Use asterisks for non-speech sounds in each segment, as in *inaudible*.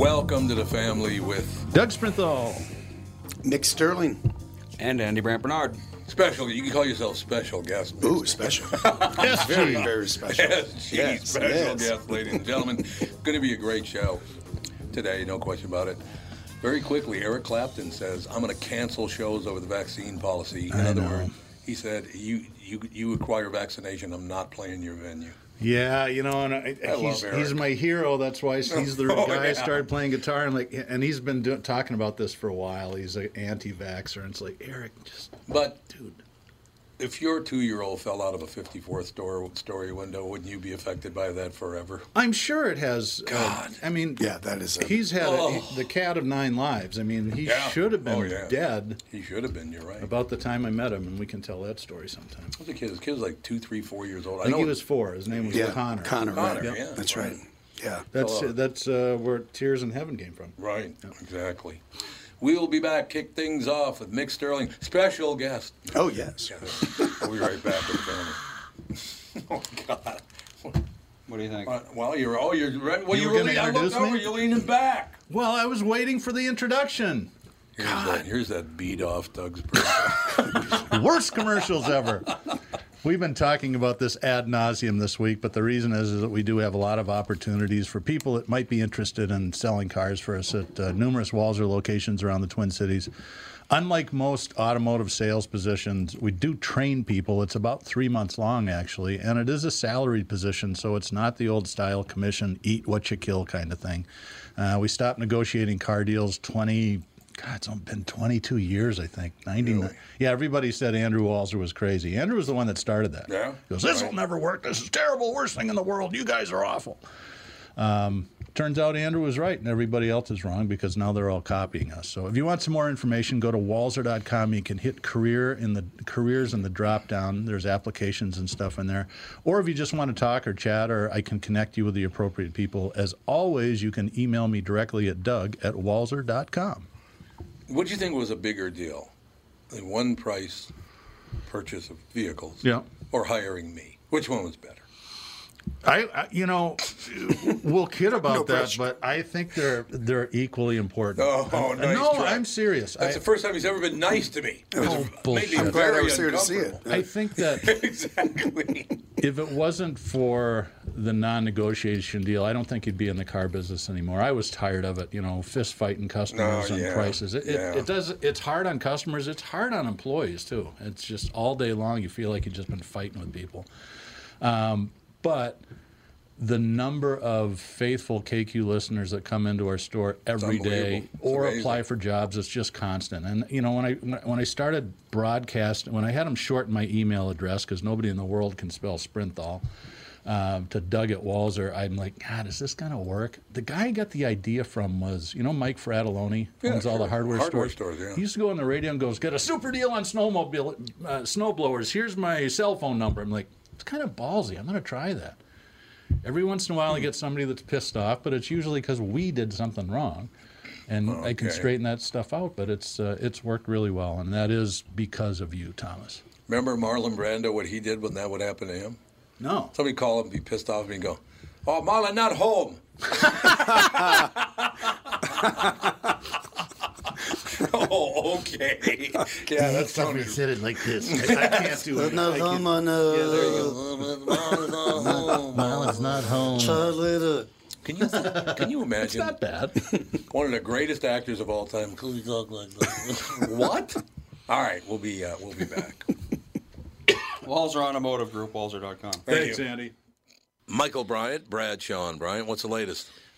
Welcome to the family with Doug Sprinthal. Mick Sterling. And Andy Brandt Bernard. special. You can call yourself special guest. Ooh, special. *laughs* Yes, very, Chief. very special. Yes, geez, Yes, special yes. guest, ladies and gentlemen. *laughs* Going to be a great show today, no question about it. Very quickly, Eric Clapton says, "I'm going to cancel shows over the vaccine policy." In I other know. words, he said, "You you you require vaccination. I'm not playing your venue." Yeah, you know, and I, I he's, he's my hero. That's why he's the *laughs* Oh, guy I started playing guitar and like, and he's been do, talking about this for a while. He's an anti-vaxxer, and it's like Eric, just But dude. If your two-year-old fell out of a 54th story, story window, wouldn't you be affected by that forever? I'm sure it has. uh, God. I mean, Yeah, that is a- he's had Oh. a, the cat of nine lives. I mean, he Yeah. should have been Oh, yeah. dead He should have been. You're right. about the time I met him, and we can tell that story sometime. What's the kid? His kid was like two, three, four years old. I think know he was four. His name was Yeah, Conor. Conor. Conor, right. yeah. That's right. Yeah. That's Hello. that's uh, where Tears in Heaven came from. Right, exactly. We will be back. Kick things off with Mick Sterling, special guest. Oh yes. We'll be right back with the family. *laughs* oh God! What do you think? Uh, Well, you're oh you're right. Well, You you, were were gonna leaning, I looked introduce me? over. You're leaning back. Well, I was waiting for the introduction. Here's that. Here's that beat off Doug's birthday. *laughs* Worst commercials ever. *laughs* We've been talking about this ad nauseum this week, but the reason is, is that we do have a lot of opportunities for people that might be interested in selling cars for us at uh, numerous Walser locations around the Twin Cities. Unlike most automotive sales positions, we do train people. It's about three months long, actually, and it is a salaried position, so it's not the old style commission, eat what you kill kind of thing. Uh, we stopped negotiating car deals 20, God, it's been 22 years, I think. 90. Really? Yeah, everybody said Andrew Walser was crazy. Andrew was the one that started that. Yeah? He goes, this will never work. This is terrible. Worst thing in the world. You guys are awful. Um, turns out Andrew was right and everybody else is wrong because now they're all copying us. So if you want some more information, go to walser.com. You can hit career in the careers in the drop down. There's applications and stuff in there. Or if you just want to talk or chat, or I can connect you with the appropriate people. As always, you can email me directly at doug at walser.com. what do you think was a bigger deal, the one price purchase of vehicles, Yeah. or hiring me? Which one was better? I, I you know, we'll kid about *laughs* No that, pressure. but I think they're they're equally important. Oh, nice no, try. I'm serious. That's I, the first time he's ever been nice to me. It was- Oh, bullshit. I'm glad I very was there to see it. uncomfortable. I think that *laughs* exactly. if it wasn't for the non-negotiation deal, I don't think he'd be in the car business anymore. I was tired of it, you know, fist fighting customers No, and yeah, prices. It, yeah. it, it does. It's hard on customers. It's hard on employees too. It's just all day long. You feel like you've just been fighting with people. Um, but the number of faithful KQ listeners that come into our store every day or amazing. apply for jobs it's just constant and you know when i when i started broadcast when i had them shorten my email address because nobody in the world can spell sprinthal um, to Doug at Walser, I'm like, God, is this gonna work? The guy I got the idea from was, you know, Mike Fratallone Yeah, owns all the sure. hardware, Hardware stores. stores, yeah. He used to go on the radio and goes, "Get a super deal on snowmobile, uh, snowblowers. Here's my cell phone number." I'm like, it's kind of ballsy. I'm gonna try that. Every once in a while, I get somebody that's pissed off, but it's usually because we did something wrong, and I can straighten that stuff out. But it's uh, it's worked really well, and that is because of you, Thomas. Remember Marlon Brando, what he did when that would happen to him? No, Somebody call him, be pissed off and go, Oh, Marlon, not home. *laughs* *laughs* oh, okay. *laughs* Yeah, that's Tony. said it like this. I, *laughs* I can't do it. No, I come can't- on, uh, Yeah, there you go. Marlon's not home. Child later. Can you can you It's imagine not bad. *laughs* one of the greatest actors of all time? Could we talk like that? what? All right, we'll be uh, we'll be back. Walser Automotive Group, Walser.com. Thanks, Andy. Michael Bryant, Bradshaw and Bryant. What's the latest?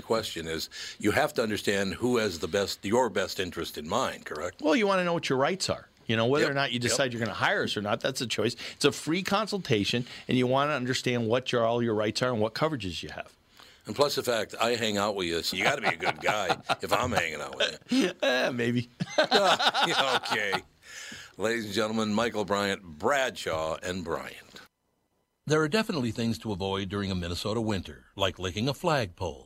question: is you have to understand who has the best, your best interest in mind, correct? Well, you want to know what your rights are. You know, whether Yep, or not you yep. decide you're going to hire us or not, that's a choice. It's a free consultation, and you want to understand what your, all your rights are and what coverages you have. And plus the fact I hang out with you, so you got to be a good guy *laughs* if I'm hanging out with you. *laughs* Eh, maybe. *laughs* okay. Ladies and gentlemen, Michael Bryant, Bradshaw, and Bryant. There are definitely things to avoid during a Minnesota winter, like licking a flagpole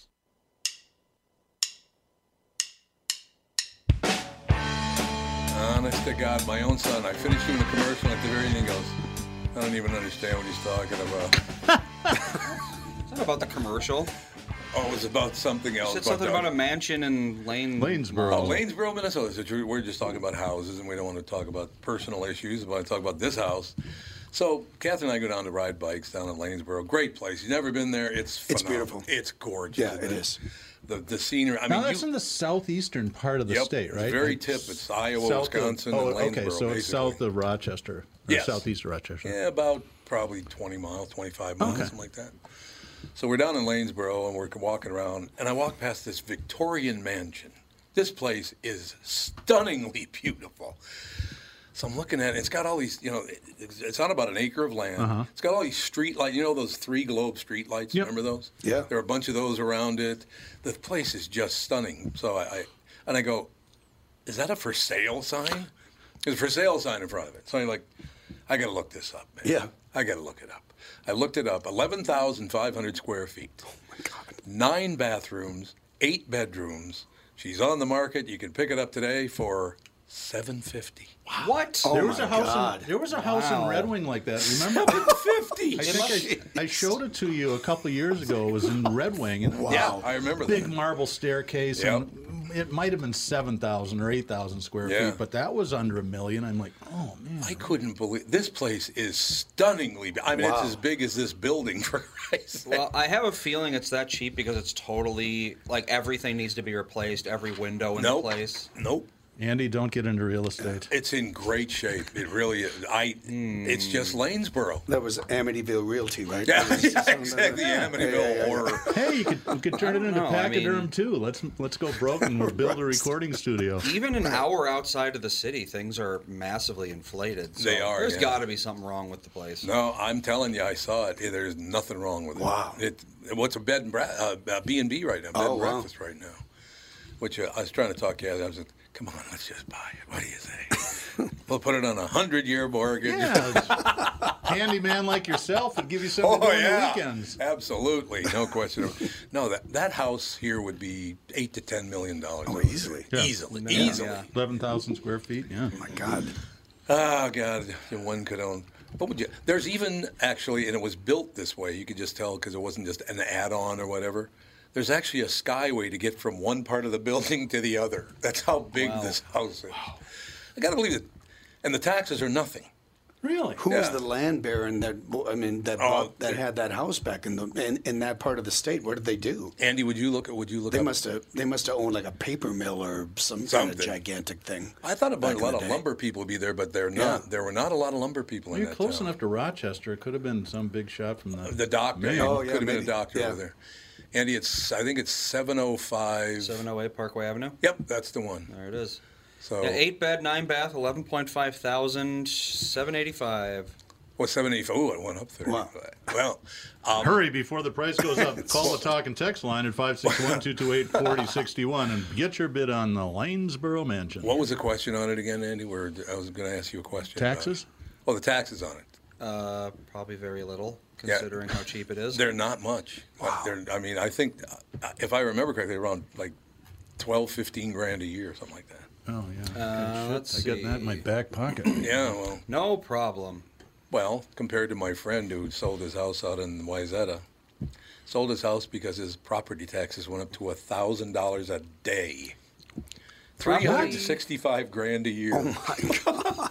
Honest to God, my own son, I finished doing a commercial at the very end, he goes, I don't even understand what he's talking about. *laughs* Is that about the commercial? Oh, it was about something You else. said something the- about uh, a mansion in Lane. Lanesboro. Oh, Lanesboro, Minnesota. So true. We're just talking about houses, and we don't want to talk about personal issues. We want to talk about this house. So, Catherine and I go down to ride bikes down in Lanesboro. Great place. You've never been there. It's It's phenomenal. beautiful. It's gorgeous. Yeah, isn't it is. The the scenery. I now mean, that's you, in the southeastern part of the Yep, state, right? very Like tip. It's Iowa, south of- Wisconsin, oh, okay, so it's south of Rochester, or Yes. southeast of Rochester. Yeah, about probably 20 miles, 25 miles, Okay. something like that. So we're down in Lanesboro and we're walking around, and I walk past this Victorian mansion. This place is stunningly *laughs* beautiful. So I'm looking at it. It's got all these, you know, it- it's it's on about an acre of land. Uh-huh. It's got all these street lights. You know those three globe street lights? Yep. Remember those? Yeah. There are a bunch of those around it. The place is just stunning. So I, I and I go, is that a for sale sign? There's a for sale sign in front of it. So I'm like, I got to look this up, man. Yeah. I got to look it up. I looked it up. 11,500 square feet. Oh, my God. Nine bathrooms, eight bedrooms. She's on the market. You can pick it up today for 750 What? Oh There was my a house. God. In, there was a house in Red Wing like that. Remember? 750 I think I, I showed it to you a couple of years ago. It was in Red Wing. And Yeah, I remember big that. marble staircase. And it might have been seven thousand or eight thousand square Yeah. feet, but that was under a million. I'm like, oh man. I couldn't believe this place is stunningly. I mean, it's as big as this building for Christ's sake. Well, I have a feeling it's that cheap because it's totally like everything needs to be replaced, every window in Nope. the place. Nope. Andy, don't get into real estate. It's in great shape. It really is. I. It's just Lanesboro. That was Amityville Realty, right? Yeah, yeah, exactly. like. Amityville Yeah, yeah, yeah. horror. Hey, you could, you could turn it into know, I mean- pachyderm too. Let's let's go broke and we'll *laughs* build a recording studio. Even an hour outside of the city, things are massively inflated. So They are, There's yeah. got to be something wrong with the place. No, I'm telling you, I saw it. There's nothing wrong with it. Wow. It. What's a bed and bra- uh, uh, B and B right now? Bed Oh, and wow. breakfast right now. Which uh, I was trying to talk you. out. I was like, come on, let's just buy it. What do you say? *laughs* we'll put it on a hundred year mortgage. Yeah, handyman like yourself would give you something Oh to on yeah, the weekends. absolutely, no *laughs* question. no, that that house here would be eight to ten million dollars. Oh, easily. Yeah. easily, Yeah. easily. Yeah. Eleven thousand square feet. Yeah. Oh my God. Oh God, one could own. What would you? There's even actually, and it was built this way. You could just tell because it wasn't just an add-on or whatever. There's actually a skyway to get from one part of the building to the other. That's how big Wow. this house is. I gotta believe it. And the taxes are nothing. Really? Who was the land baron that I mean that Oh, bought, that had that house back in the in, in that part of the state? What did they do? Andy, would you look at? Would you look? At They up- must have they must have owned like a paper mill or some kind of gigantic thing. I thought about a lot of day. lumber people would be there, but they're Yeah. not. There were not a lot of lumber people in You're that close town. enough to Rochester. It could have been some big shot from the The doctor. Maybe. yeah, Oh, could yeah, have been a doctor Yeah. over there. Andy, it's I think it's seven oh five. 708 Parkway Avenue. Yep, that's the one. There it is. So Yeah, eight bed, nine bath, eleven point five thousand, seven eighty five. well, seven eighty five. Oh, it went up there. Wow. Well, um, Hurry before the price goes up. *laughs* Call the talk and text line at 561-228-4061 and get your bid on the Lanesboro Mansion. what was the question on it again, Andy? Where I was going to ask you a question. Taxes? it. Oh, the taxes on it. Uh, probably very little, Yeah. considering how cheap it is. They're not much. Wow. They're, I mean, I think uh, if I remember correctly, around like 12, 15 grand a year, something like that. Oh, yeah. Uh, shit. let's I got that in my back pocket. *clears throat* Yeah, well, No problem. well, compared to my friend who sold his house out in Wayzata, sold his house because his property taxes went up to a thousand dollars a day. Three hundred sixty-five grand a year. *laughs*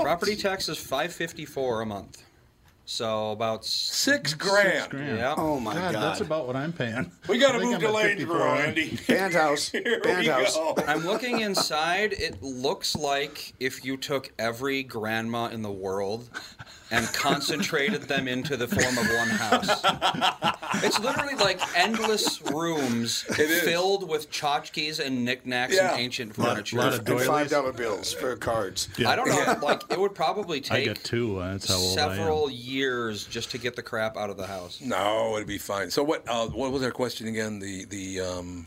Property tax is five fifty four a month. So about s- Six grand. Six grand. yeah. Oh my God, God! that's about what I'm paying. We got to move to I'm at 54 Lanesboro, Andy. *laughs* Band house. *laughs* Here Band we house. go. I'm looking inside. It looks like if you took every grandma in the world and concentrated them into the form of one house. It's literally like endless rooms filled with tchotchkes and knickknacks Yeah. and ancient Lot- furniture. lot of And five dollar bills for cards. Yeah. I don't know. Like it would probably I take got two. uh, That's how old I am. several years just to get the crap out of the house. No, it'd be fine. So what? Uh, what was our question again? The the um,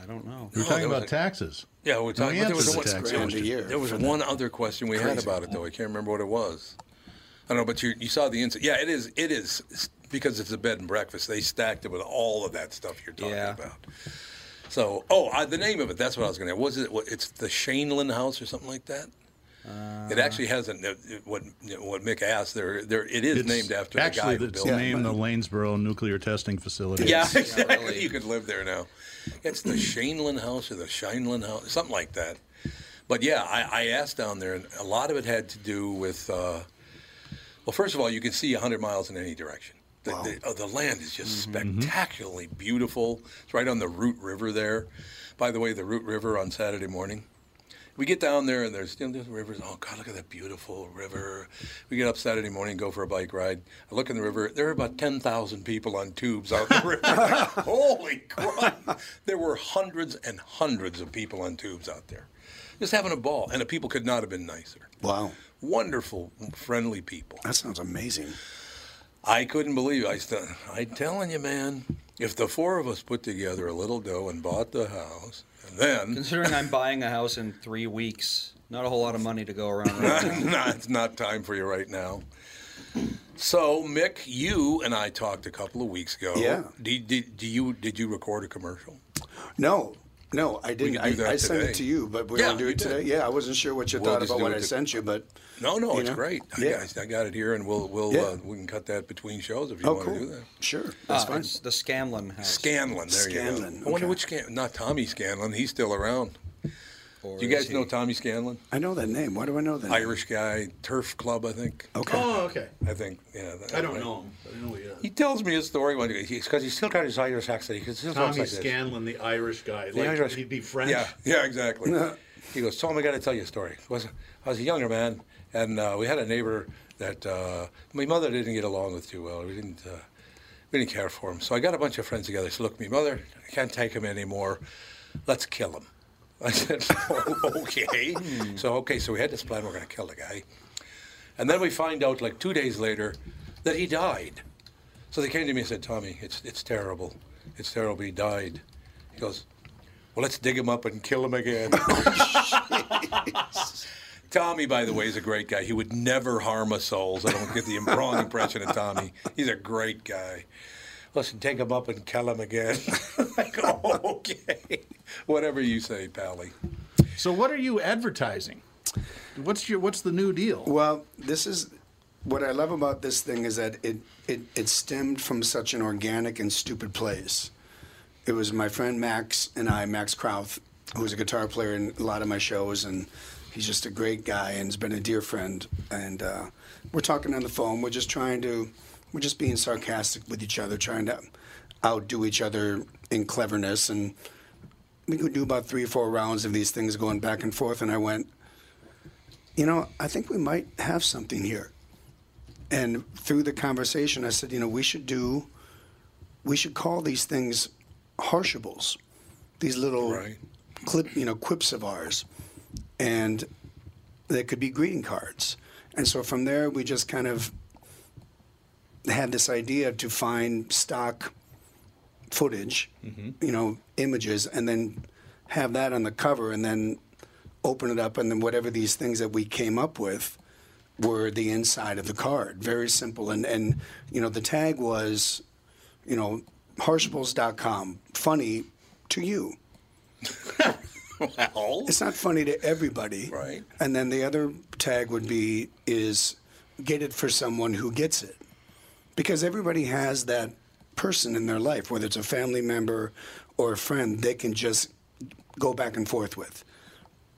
I don't know. We're Oh, talking about a- taxes. yeah, we're talking. No but there was answer one, to tax grand a question. year. there was one other question we had about it though. I can't remember what it was. I don't know, but you you saw the inside. Yeah, it is. It is because it's a bed and breakfast. They stacked it with all of that stuff you're talking Yeah. about. So, oh, uh, the name of it. That's what I was going to. Was it? What, it's the Shaneland House or something like that. it actually hasn't. uh, What what Mick asked there. There it is named after the actually guy who it's built it. named the Lanesboro Nuclear Testing Facility. Yeah, Yeah, *laughs* exactly. really. You could live there now. It's the Shaneland House or the Shineland House, something like that. But yeah, I, I asked down there, and a lot of it had to do with. Uh, well, first of all, you can see 100 miles in any direction. The, the, oh, the land is just mm-hmm, mm-hmm. spectacularly beautiful. It's right on the Root River there. By the way, the Root River on Saturday morning. We get down there and there's, you know, there's rivers. Oh God, look at that beautiful river. We get up Saturday morning, go for a bike ride. I look in the river. There are about ten thousand people on tubes out in the river. *laughs* Holy crap! There were hundreds and hundreds of people on tubes out there, just having a ball. And the people could not have been nicer. Wow, Wonderful, friendly people. that sounds amazing. I couldn't believe. It. I st- I'm telling you, man. If the four of us put together a little dough and bought the house, and then *laughs* Considering I'm buying a house in three weeks, not a whole lot of money to go around. Right now. no, it's not time for you right now. So, Mick, you and I talked a couple of weeks ago. Yeah. Did, did, do you did you record a commercial? No, no, I didn't. I, I sent it to you, but we're Yeah, gonna do you it did. today. Yeah, I wasn't sure what you We'll thought about do what I to- sent you, but No, no, it's know? great. I, Yeah. I, I got it here, and we'll we'll Yeah. uh, we can cut that between shows if you oh, want cool. to do that. Sure, that's Ah, fine. It's the Scanlon house. Scanlon, there you Scanlon, go. I wonder okay. which Scan, not Tommy Scanlon. He's still around. Or Do you is guys know? Tommy Scanlon? I know that name. Why do I know that? name? Irish guy, Turf Club, I think. Okay. Oh, okay. I think, yeah. that- I don't know him, but I know who he is. He tells me his story one day because he's still got his Irish accent. He still talks Tommy like this. Scanlon, the Irish guy. The like, Irish- he'd be French. Yeah, yeah, exactly. *laughs* he goes, Tom, I got to tell you a story. Was I was a younger man, and uh, we had a neighbor that uh, my mother didn't get along with too well. We didn't, uh, we didn't care for him. So I got a bunch of friends together. So said, look, my mother, I can't take him anymore. Let's kill him. *laughs* I said, oh, okay. So okay, so we had this plan. We're going to kill the guy, and then we find out like two days later that he died. So they came to me and said, Tommy, it's it's terrible. It's terrible. He died. He goes, well, let's dig him up and kill him again. *laughs* Tommy, by the way, is a great guy. He would never harm a soul. So I don't get the wrong impression of Tommy. He's a great guy. Listen, take him up and kill him again. *laughs* I go, okay. Whatever you say, Pally. So what are you advertising? What's your What's the new deal? Well, this is what I love about this thing is that it, it, it stemmed from such an organic and stupid place. It was my friend Max and I, Max Krauth, who was a guitar player in a lot of my shows, and He's just a great guy and has been a dear friend. And uh, we're talking on the phone. We're just trying to, we're just being sarcastic with each other, trying to outdo each other in cleverness. And we could do about three or four rounds of these things going back and forth. And I went, you know, I think we might have something here. And through the conversation, I said, you know, we should do, we should call these things harshables, these little Right. clip, you know, quips of ours, and they could be greeting cards. And so from there, we just kind of had this idea to find stock footage, mm-hmm. you know, images, and then have that on the cover, and then open it up, and then whatever these things that we came up with were the inside of the card. Very simple, and and you know, the tag was, you know, harshables.com, funny to you. *laughs* Well, It's not funny to everybody. Right. And then the other tag would be is get it for someone who gets it. Because everybody has that person in their life, whether it's a family member or a friend, they can just go back and forth with.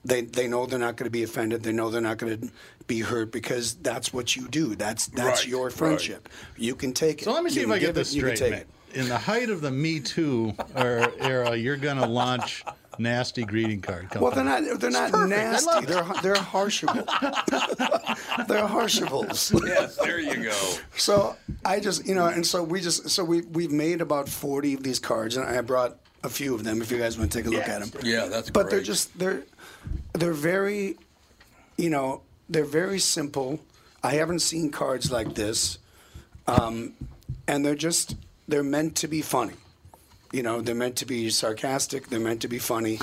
They, they know they're not going to be offended. They know they're not going to be hurt because that's what you do. That's that's Right, your right. friendship. You can take it. So let me see You if can I get this it, you can straight, take it. In the height of the Me Too er- era, you're going to launch nasty greeting card company. Well, they're not. They're not perfect. I nasty. love. They're they're harshable. *laughs* they're harshables. yes, there you go. So I just, you know, and so we just, so we we've made about forty of these cards, and I brought a few of them if you guys want to take a look at them. Yeah, that's But they're just they're they're very, you know, they're very simple. I haven't seen cards like this, um, and they're just they're meant to be funny. You know, they're meant to be sarcastic. They're meant to be funny.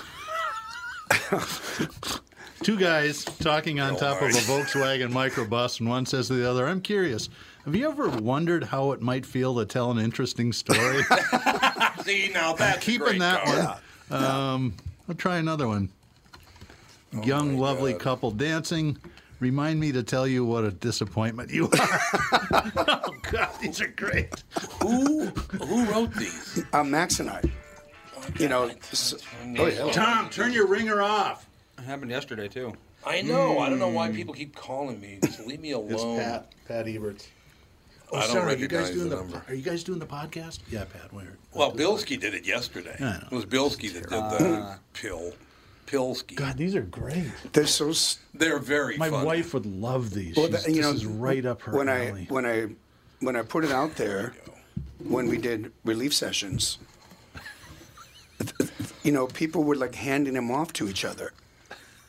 *laughs* Two guys talking on Oh, top of a Volkswagen microbus, and one says to the other, I'm curious, have you ever wondered how it might feel to tell an interesting story? *laughs* See, now that's a Keeping great that card. one. Um, I'll try another one. Young, lovely God. couple dancing. Remind me to tell you what a disappointment you are. *laughs* oh, God, these are great. Who who wrote these? Uh, Max and I. You know, s- oh yeah. Tom, turn your ringer off. It happened yesterday too. I know. I don't know why people keep calling me. Just leave me alone. It's Pat, Pat Eberts. Oh, I don't sorry, you guys recognize doing the the, number. Are you guys doing the podcast? Yeah, Pat. Where? Well, Bilski did it yesterday. I know. It was Bilski that did the pill. Pilski. God, these are great. They're so They're very My funny. wife would love these. Well, that- you this know, is right up her when alley. I when I when I put it out there, when we did relief sessions, *laughs* you know, people were like handing them off to each other,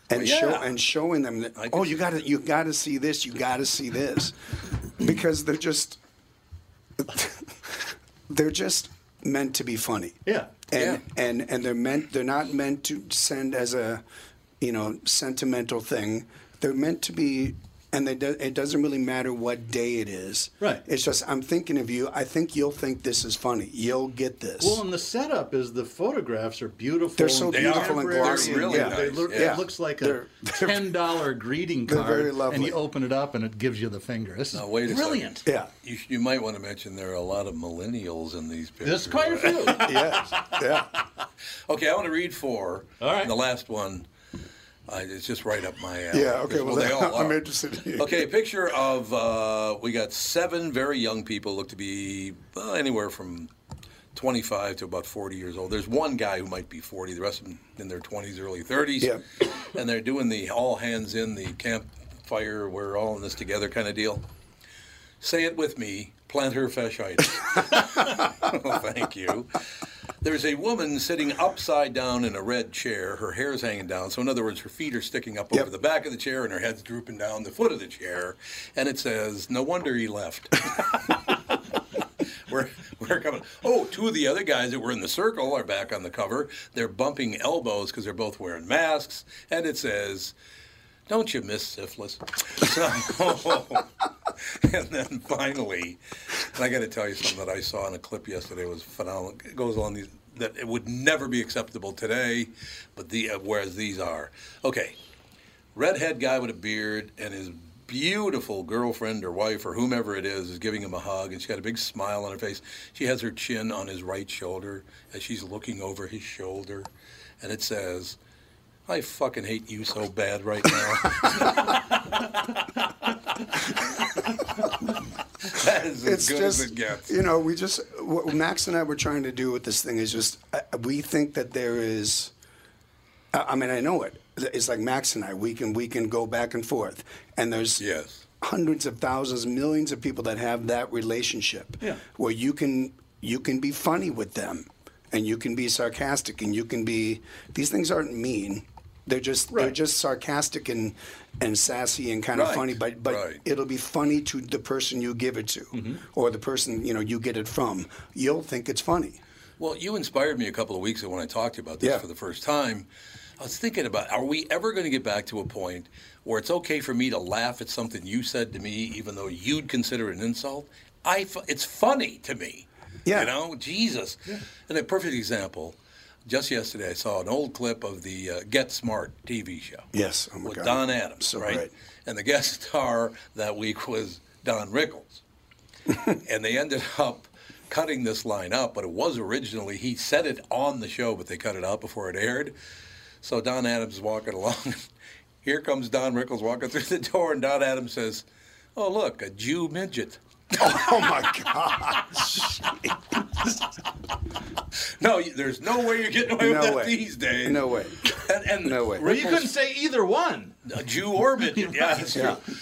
and Well, show and showing them that oh, you got to you got to see this, you got to see this, because they're just *laughs* they're just meant to be funny. yeah. And Yeah. and and they're meant they're not meant to send as a you know sentimental thing they're meant to be and they do, it doesn't really matter what day it is Right. it's just i'm thinking of you i think you'll think this is funny you'll get this Well, and the setup is the photographs are beautiful. They're so and beautiful and contemporary. glossy, They're really yeah, nice, they look, yeah. It looks like a They're- *laughs* they're- ten dollar greeting card, very and you open it up and it gives you the finger. This is Now, wait a brilliant. second. yeah You, you might want to mention there are a lot of millennials in these pictures. There's quite a few. *laughs* yes yeah *laughs* Okay, I want to read four. All right. And the last one, I, it's just right up my alley. yeah okay well, they all *laughs* i'm interested in Okay, a picture of uh, we got seven very young people, look to be well, anywhere from 25 to about 40 years old. There's one guy who might be 40, the rest of them in their 20s, early 30s. Yeah. And they're doing the all hands in, the campfire, we're all in this together kind of deal. Say it with me, plantar fasciitis. *laughs* oh, thank you. There's a woman sitting upside down in a red chair. Her hair's hanging down. So, in other words, her feet are sticking up Yep. over the back of the chair and her head's drooping down the foot of the chair. And it says, No wonder he left. *laughs* we're, we're coming. Oh, two of the other guys that were in the circle are back on the cover. They're bumping elbows because they're both wearing masks. And it says, Don't you miss syphilis? *laughs* So, *laughs* and then finally, and I got to tell you something that I saw in a clip yesterday was phenomenal. It goes on these that it would never be acceptable today, but the uh, whereas these are okay. Redhead guy with a beard and his beautiful girlfriend or wife or whomever it is is giving him a hug, and she's got a big smile on her face. She has her chin on his right shoulder as she's looking over his shoulder, and it says. I fucking hate you so bad right now. *laughs* that is as it's good just as it gets. you know we just what Max and I were trying to do with this thing is just uh, we think that there is. I I mean, I know it. It's like Max and I. We can we can go back and forth, and there's Yes. hundreds of thousands, millions of people that have that relationship Yeah. where you can you can be funny with them, and you can be sarcastic, and you can be. These things aren't mean. They're just they're just sarcastic and and sassy and kind of Right, funny, but but right. it'll be funny to the person you give it to, Mm-hmm. or the person you know you get it from. You'll think it's funny. Well, you inspired me a couple of weeks ago when I talked to you about this Yeah. for the first time. I was thinking about are we ever going to get back to a point where it's okay for me to laugh at something you said to me, even though you'd consider it an insult? I, it's funny to me. Yeah. You know, Jesus. And a perfect example. Just yesterday, I saw an old clip of the uh, Get Smart TV show. Yes. Oh with God. Don Adams, So right? great. And the guest star that week was Don Rickles. *laughs* and they ended up cutting this line up. but it was originally, he said it on the show, but they cut it out before it aired. So Don Adams is walking *laughs* along. Here comes Don Rickles walking through the door, and Don Adams says, Oh, look, a Jew midget. Oh my God! No, there's no way you're getting away with No that way. these days. No way. And, and No way. Well, you couldn't say either one. a Jew or midget. *laughs* Yeah, that's Yeah. true.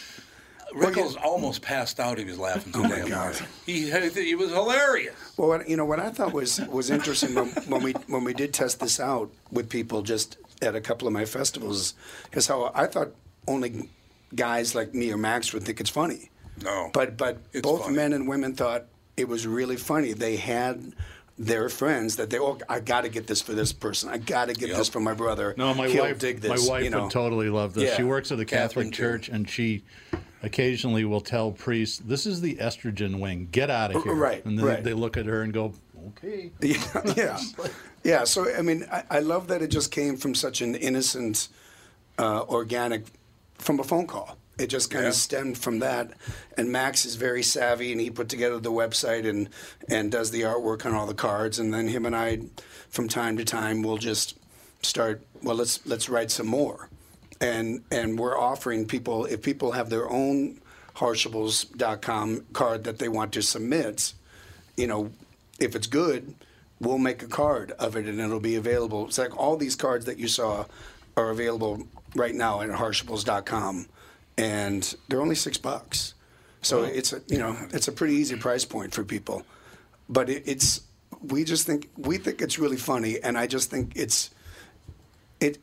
Rickles almost passed out. He was laughing so Oh, my God. hard. He he was hilarious. Well, what, you know what I thought was was interesting when, when we when we did test this out with people just at a couple of my festivals is how I thought only guys like me or Max would think it's funny. No, But but It's both funny. men and women thought it was really funny. They had their friends that they oh I got to get this for this person. I got to get Yep. this for my brother. No, my He'll wife. dig this. my wife you know. would totally love this. Yeah. She works at a Catherine, Catholic too. church, and she occasionally will tell priests, "This is the estrogen wing. Get out of here." right, And then right. they look at her and go, "Okay." Yeah, *laughs* yeah, yeah. So I mean, I, I love that it just came from such an innocent, uh, organic, from a phone call. It just kind Yeah. of stemmed from that. And Max is very savvy, and he put together the website and and does the artwork on all the cards. And then him and I, from time to time, will just start. Well, let's let's write some more, and and we're offering people if people have their own Harshables.com card that they want to submit you know, if it's good, we'll make a card of it and it'll be available. It's like all these cards that you saw are available right now at harshables.com and they're only six bucks. So it's a, you know, it's a pretty easy price point for people. But it, it's, we just think, we think it's really funny and I just think it's, it,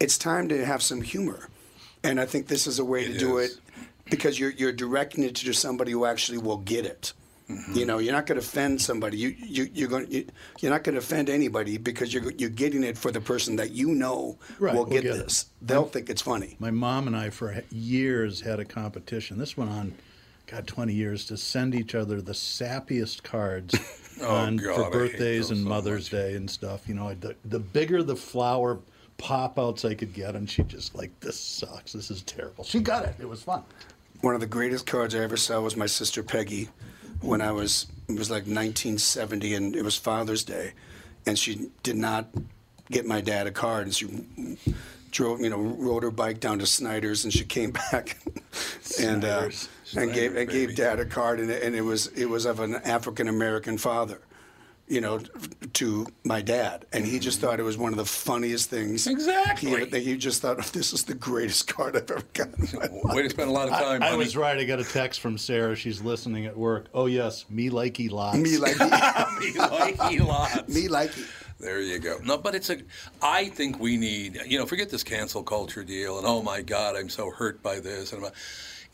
it's time to have some humor. And I think this is a way It to do it because you're, you're directing it to somebody who actually will get it. Mm-hmm. You know, you're not going to offend somebody. You, you, you're going. You, you're not going to offend anybody because you're you're getting it for the person that you know Right, will will get, this. They'll think it's funny. My mom and I, for years, had a competition. This went on, God, 20 years to send each other the sappiest cards *laughs* on, God, for birthdays and so Mother's much. Day and stuff. You know, the, the bigger the flower pop outs I could get, and she just like, this sucks. This is terrible. She got it. It was fun. One of the greatest cards I ever saw was my sister Peggy, when I was it was like 1970 and it was Father's Day, and she did not get my dad a card, and she drove you know rode her bike down to Snyder's, and she came *laughs* back and uh, Snyder's. and gave and gave dad a card, and it, and it was it was of an African American father. You know, to my dad, and he just thought it was one of the funniest things. Exactly. He, that he just thought *laughs* this is the greatest card I've ever gotten. in my life. *laughs* Way to spend a lot of time. I, I was right. I got a text from Sarah. She's listening at work. Oh, yes. Me likey lots. Me like *laughs* Me like lots. me like There you go. No, but it's a. I think we need. You know, forget this cancel culture deal and oh my God, I'm so hurt by this and I'm.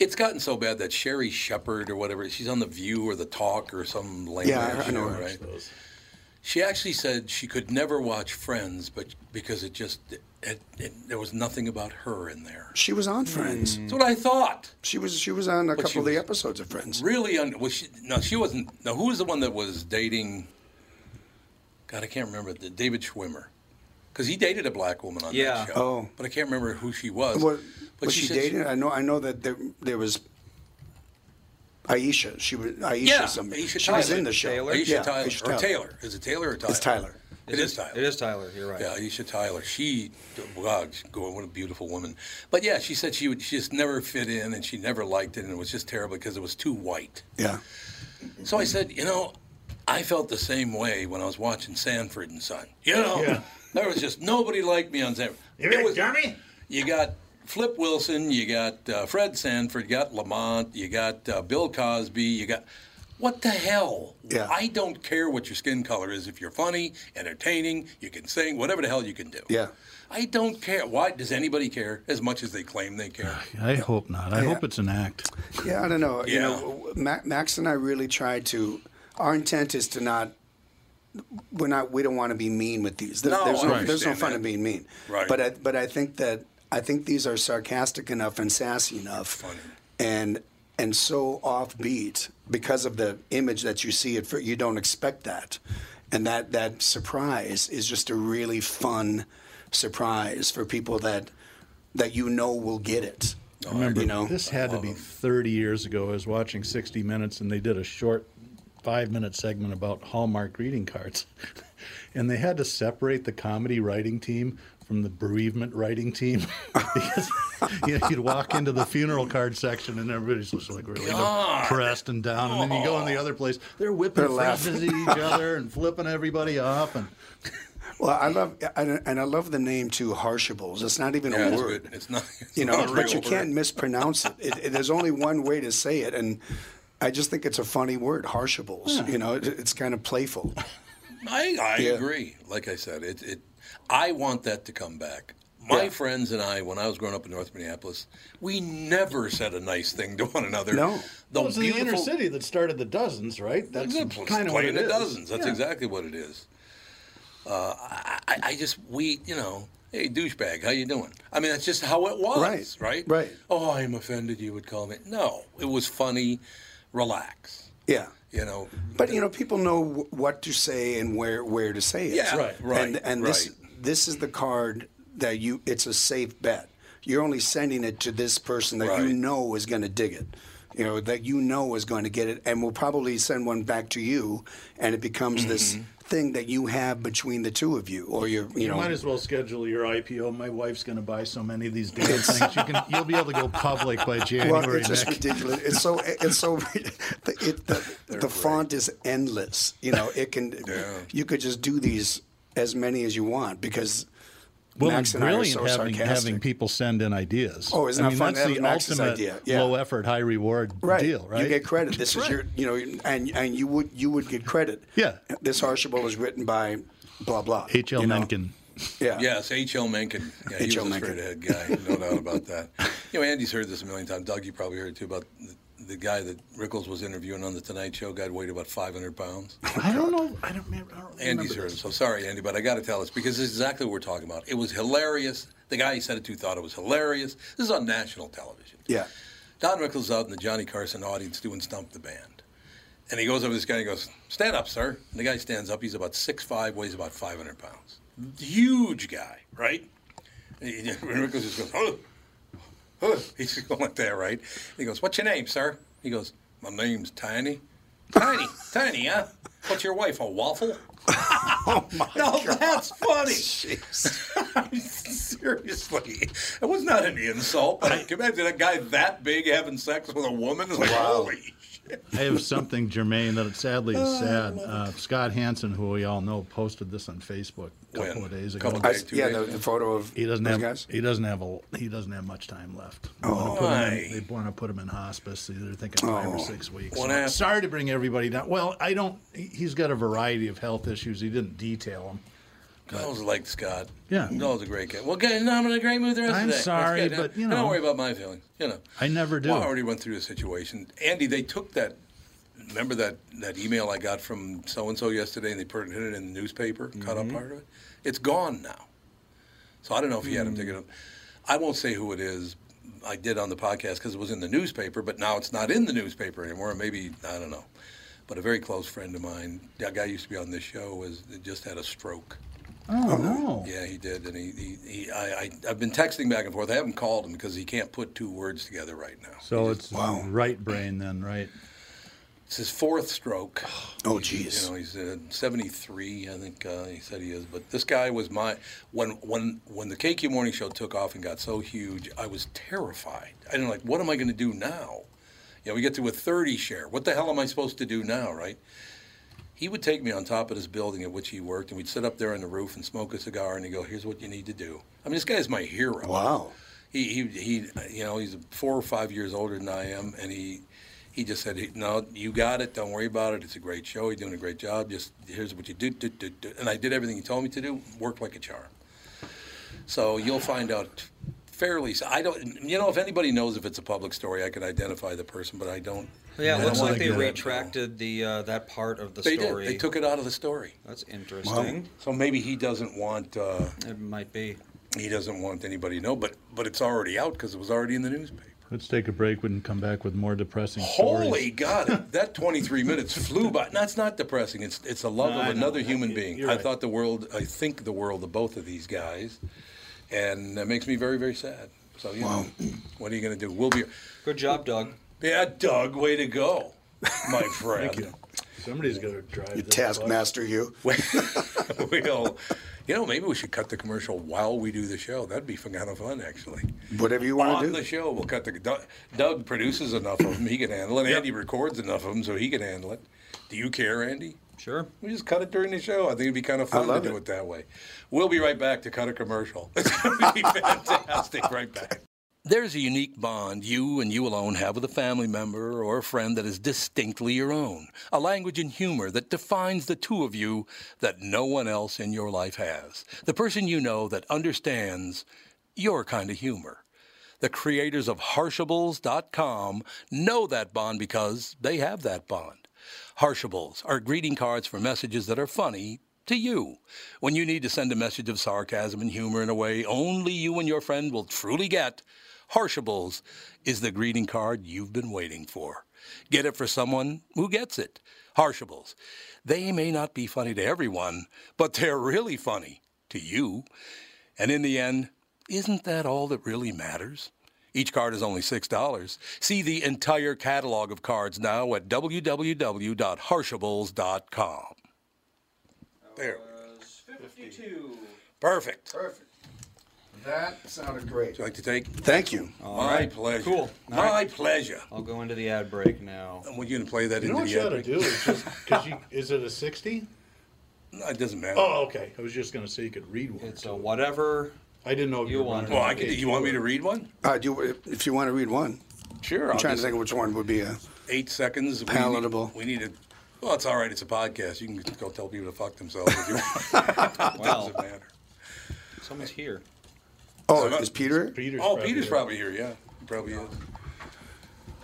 It's gotten so bad that Sherri Shepherd or whatever, she's on the View or the Talk or some lame Yeah, ass I know show, her. right? She actually said she could never watch Friends, but because it just it, it, there was nothing about her in there. She was on hmm. Friends. That's what I thought. She was she was on a But couple of the episodes of Friends. Really, un- was she? No, she wasn't. No, who was the one that was dating? God, I can't remember. The David Schwimmer, because he dated a black woman on Yeah. that show. Oh. but I can't remember who she was. What, but was she, said dating? I know I know that there there was Aisha. She was Aisha. Yeah, somebody. Aisha she was in the show. Taylor? Aisha Yeah, Tyler Aisha or Taylor? Is it Taylor or Tyler? It's Tyler. It is Tyler. It is Tyler. You're right. Yeah, Aisha Tyler. She, wow, she- what a beautiful woman. But yeah, she said she would she just never fit in, and she never liked it, and it was just terrible because it was too white. Yeah. So I said, you know, I felt the same way when I was watching Sanford and Son. You know, there was just nobody liked me on Sanford. It was- Jeremy? You got Flip Wilson, you got uh, Fred Sanford, you got Lamont, you got uh, Bill Cosby, you got. What the hell? Yeah. I don't care what your skin color is. If you're funny, entertaining, you can sing, whatever the hell you can do. Yeah. I don't care. Why does anybody care as much as they claim they care? *sighs* I hope not. I hope it's an act. Yeah, I don't know. You know, Max and I really try to. Our intent is to not. We're not. We don't want to be mean with these. There- No, there's I no. There's no fun that. in being mean. Right. But I, but I think that I think these are sarcastic enough and sassy enough, Funny. and and so offbeat because of the image that you see. It for you don't expect that, and that that surprise is just a really fun surprise for people that that you know will get it. I Remember, you know, this had to be um, 30 years ago. I was watching 60 Minutes, and they did a short five-minute segment about Hallmark greeting cards, *laughs* and they had to separate the comedy writing team from the bereavement writing team *laughs* because you know, you'd walk into the funeral card section, and everybody's just like really depressed and down, and then you go in the other place, they're whipping They're at each other and flipping everybody off, and Well, I love and, and I love the name too, Harshables. It's not even Yeah, a it's word, good. It's not. It's you know, not but you real can't mispronounce it. It, it. There's only one way to say it, and I just think it's a funny word, Harshables. You know, it, it's kind of playful. I, I Yeah. agree. Like I said, it, it. I want that to come back. My Yeah. friends and I, when I was growing up in North Minneapolis, we never said a nice thing to one another. No. the Well, it's the inner city that started the dozens, right? That's It's kind of what playing it the is. dozens. That's Yeah. exactly what it is. Uh, I, I, I just we you know, hey douchebag, how you doing? I mean, that's just how it was, Right, right? right. Oh, I'm offended. You would call me. No, it was funny. Relax. Yeah. You know. But you know, people know wh- what to say and where where to say it. Yeah, Right. right, And and right. this is the card that you. It's a safe bet. You're only sending it to this person that you know is going to dig it. You know that you know is going to get it, and will probably send one back to you, and it becomes this Mm-hmm. thing that you have between the two of you, or you're you You know. might as well schedule your IPO. My wife's going to buy so many of these *laughs* damn things. You can, you'll be able to go public by January. Well, it's just ridiculous. It's so it's so *laughs* the, it, the, the font is endless. You know, it can yeah. you could just do these as many as you want because Well, Max it's and I are so having, sarcastic. having people send in ideas. Oh, isn't I that mean, fun? That's That the Max's ultimate idea, yeah. low effort, high reward right. deal, right? You get credit. This is your you know, and and you would you would get credit. Yeah. This Archibald is written by blah blah. H.L. you know? Mencken. Yeah. Yes, H.L. Mencken. Yeah, he H.L. was a Mencken. straight ahead guy, no doubt about that. You know, Andy's heard this a million times. Doug, you probably heard it too about the, the guy that Rickles was interviewing on the Tonight Show. Guy weighed about 500 pounds. *laughs* I don't know. I don't remember. I don't remember Andy's heard it. So sorry, Andy, but I got to tell this because this is exactly what we're talking about. It was hilarious. The guy he said it to thought it was hilarious. This is on national television. Yeah. Don Rickles out in the Johnny Carson audience doing Stump the Band. And he goes over to this guy and he goes, Stand up, sir. And the guy stands up. He's about 6'5, weighs about 500 pounds. Huge guy, right? And *laughs* Rickles just goes, Oh, *laughs* He's going like that, right? He goes, What's your name, sir? He goes, My name's Tiny. Tiny, *laughs* Tiny, huh? What's your wife, a waffle? *laughs* oh my no, that's funny. Seriously, it was not an insult. But I, can imagine a guy that big having sex with a woman? It's like, holy shit. I have something germane that sadly Oh, is sad. Uh, Scott Hansen, who we all know, posted this on Facebook a couple When? of days ago. Couple I, days, two yeah, days the, the photo of He doesn't those have. guys. He doesn't have a. He doesn't have much time left. They Oh. want to put him in, they want to put him in hospice. They're thinking five or Oh. six weeks. So, sorry to bring everybody down. Well, I don't. He's got a variety of health issues. He didn't detail them. I was like Scott. Yeah. Noel's a great guy. Well, guys, no, I'm in a great mood the rest I'm of the day. Sorry, good. but, you know. Don't worry about my feelings. You know. I never do. Well, I already went through the situation. Andy, they took that. Remember that, that email I got from so and so yesterday, and they put it in the newspaper, cut Mm-hmm. up part of it. It's gone now. So I don't know if he had him take it up. I won't say who it is. I did on the podcast because it was in the newspaper, but now it's not in the newspaper anymore. Maybe I don't know. But a very close friend of mine, that guy used to be on this show, was just had a stroke. Oh no. Yeah, he did, and he, he, he I, I, I've been texting back and forth. I haven't called him because he can't put two words together right now. So He it's just- right brain then, right? It's his fourth stroke. Oh, He's- jeez. You know, he's uh, 73, I think uh, he said he is. But this guy was my when when when the KQ Morning Show took off and got so huge, I was terrified. I didn't like, what am I going to do now? You know, we get to a 30 share. What the hell am I supposed to do now, right? He would take me on top of this building at which he worked, and we'd sit up there on the roof and smoke a cigar, and he'd go, "Here's what you need to do." I mean, this guy's my hero. Wow. He, he, he, you know, he's four or five years older than I am, and he, he just said, "No, you got it. Don't worry about it. It's a great show. You're doing a great job. Just here's what you do, do, do, do." And I did everything he told me to do. Worked like a charm. So you'll find out fairly. So I don't, you know, if anybody knows if it's a public story, I can identify the person, but I don't. Yeah, it looks like they retracted the uh, that part of the They story. did. They took it out of the story. That's interesting. So maybe he doesn't want. Uh, It might be. he doesn't want anybody to know, but but it's already out because it was already in the newspaper. Let's take a break and come back with more depressing Holy stories. God! That 23 minutes flew by. That's not depressing. It's it's a love No, I of know. another human You- being. you're I right. thought the world. I think the world of both of these guys, and that makes me very very sad. So you know, *clears throat* what are you going to do? We'll be. Good job, Doug. Yeah, Doug, way to go, my *laughs* friend. Thank you. Somebody's got to drive You taskmaster, you. *laughs* we'll, you know, maybe we should cut the commercial while we do the show. That'd be kind of fun, actually. Whatever you want to do. On the show, we'll cut the. Doug, Doug produces enough of them; he can handle it. Andy records enough of them, so he can handle it. Do you care, Andy? Sure. We just cut it during the show. I think it'd be kind of fun to do it. it that way. We'll be right back to cut a commercial. *laughs* It's going to be fantastic. Right back. There's a unique bond you and you alone have with a family member or a friend that is distinctly your own. A language and humor that defines the two of you that no one else in your life has. The person you know that understands your kind of humor. The creators of Harshables.com know that bond because they have that bond. Harshables are greeting cards for messages that are funny to you. When you need to send a message of sarcasm and humor in a way only you and your friend will truly get, Harshables is the greeting card you've been waiting for. Get it for someone who gets it. Harshables. They may not be funny to everyone, but they're really funny to you. And in the end, isn't that all that really matters? Each card is only $6. See the entire catalog of cards now at www.harshables.com. There. 52. Perfect. Perfect. That sounded great. Would you like to take? Thank you. My pleasure. Cool. My All right. pleasure. I'll go into the ad break now. And we're going to play that You know into what you the ought to do is just because you is it a sixty? *laughs* No, it doesn't matter. Oh, okay. I was just going to say you could read one. It's a whatever. I didn't know if You you, were want running well, I could. You want me to read one? Uh, do you, if you want to read one, Sure. I'm I'll trying to just- think of which one would be a. eight seconds. We need- Palatable. We need to. Well, it's all right. It's a podcast. You can go tell people to fuck themselves. If you want. *laughs* Well, doesn't matter. someone's here. Oh, is Peter? Peter's Oh, probably Peter's here. probably here. Yeah, he probably is.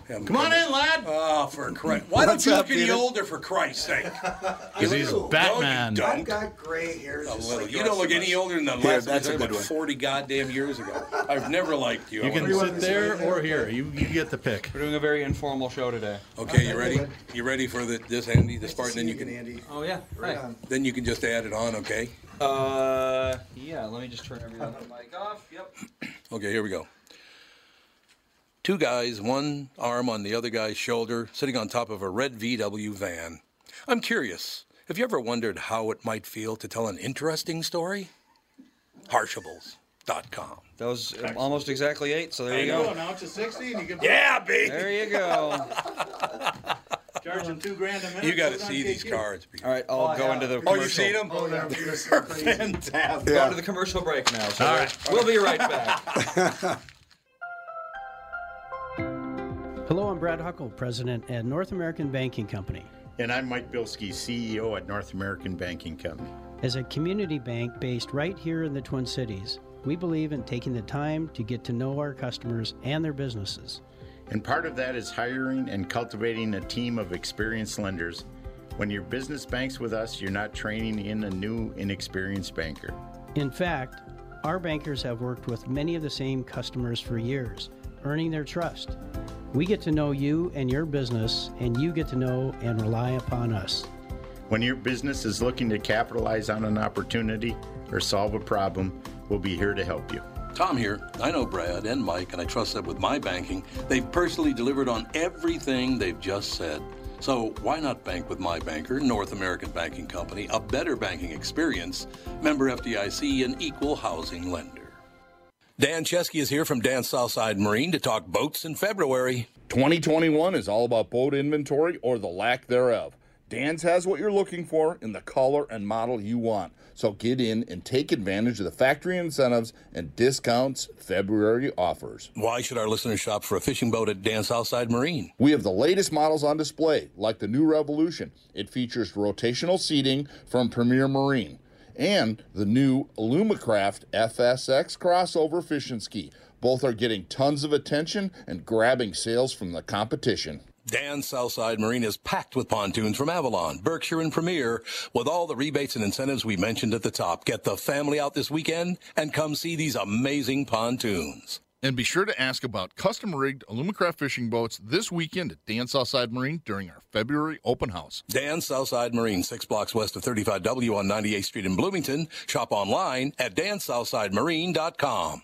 Have him Come on in, lad. Oh, for Christ! Why don't What's you up, look any Peter? older, for Christ's sake? *laughs* Because he's Hello. Batman. No, you don't. got gray hairs. A little. You don't look any older than the Here, last that's a like good one. 40 goddamn years ago. I've never liked you. You I can wanna- sit there or here. You you get the pick. We're doing a very informal show today. Okay, you ready? You ready for the, this, Andy? This part, and then you can Andy. Oh yeah. Right. then you can just add it on. Okay. Uh, yeah. Let me just turn everything on the mic off. Yep. Okay, here we go. Two guys, one arm on the other guy's shoulder, sitting on top of a red VW van. I'm curious. Have you ever wondered how it might feel to tell an interesting story? Harshables.com. That was almost exactly eight. So there you go. now it's a sixty, and you can Yeah, baby. There you go. *laughs* Charging two grand a minute. You got to Put it on see these KQ. cards. Pete. All right, I'll go into the commercial. Oh, commercial. you seen them? Oh, no, Peter's Fantastic. Go Yeah. into oh, oh, *laughs* the commercial break now. So All we'll- right. we'll be right back. *laughs* Hello, I'm Brad Huckle, President at North American Banking Company. And I'm Mike Bilski, CEO at North American Banking Company. As a community bank based right here in the Twin Cities, we believe in taking the time to get to know our customers and their businesses. And part of that is hiring and cultivating a team of experienced lenders. When your business banks with us, you're not training in a new, inexperienced banker. In fact, our bankers have worked with many of the same customers for years, earning their trust. We get to know you and your business, and you get to know and rely upon us. When your business is looking to capitalize on an opportunity or solve a problem, we'll be here to help you. Tom here. I know Brad and Mike, and I trust that with my banking, they've personally delivered on everything they've just said. So why not bank with my banker, North American Banking Company, a better banking experience, member FDIC, an equal housing lender. Dan Chesky is here from Dan Southside Marine to talk boats in February. 2021 is all about boat inventory or the lack thereof. Dan's has what you're looking for in the color and model you want. So get in and take advantage of the factory incentives and discounts February offers. Why should our listeners shop for a fishing boat at Dan Southside Marine? We have the latest models on display, like the new Revolution. It features rotational seating from Premier Marine and the new Alumacraft FSX crossover fishing ski. Both are getting tons of attention and grabbing sales from the competition. Dan Southside Marine is packed with pontoons from Avalon, Berkshire, and Premier with all the rebates and incentives we mentioned at the top. Get the family out this weekend and come see these amazing pontoons. And be sure to ask about custom rigged Alumacraft fishing boats this weekend at Dan Southside Marine during our February open house. Dan Southside Marine, six blocks west of 35W on 98th Street in Bloomington. Shop online at dansouthsidemarine.com.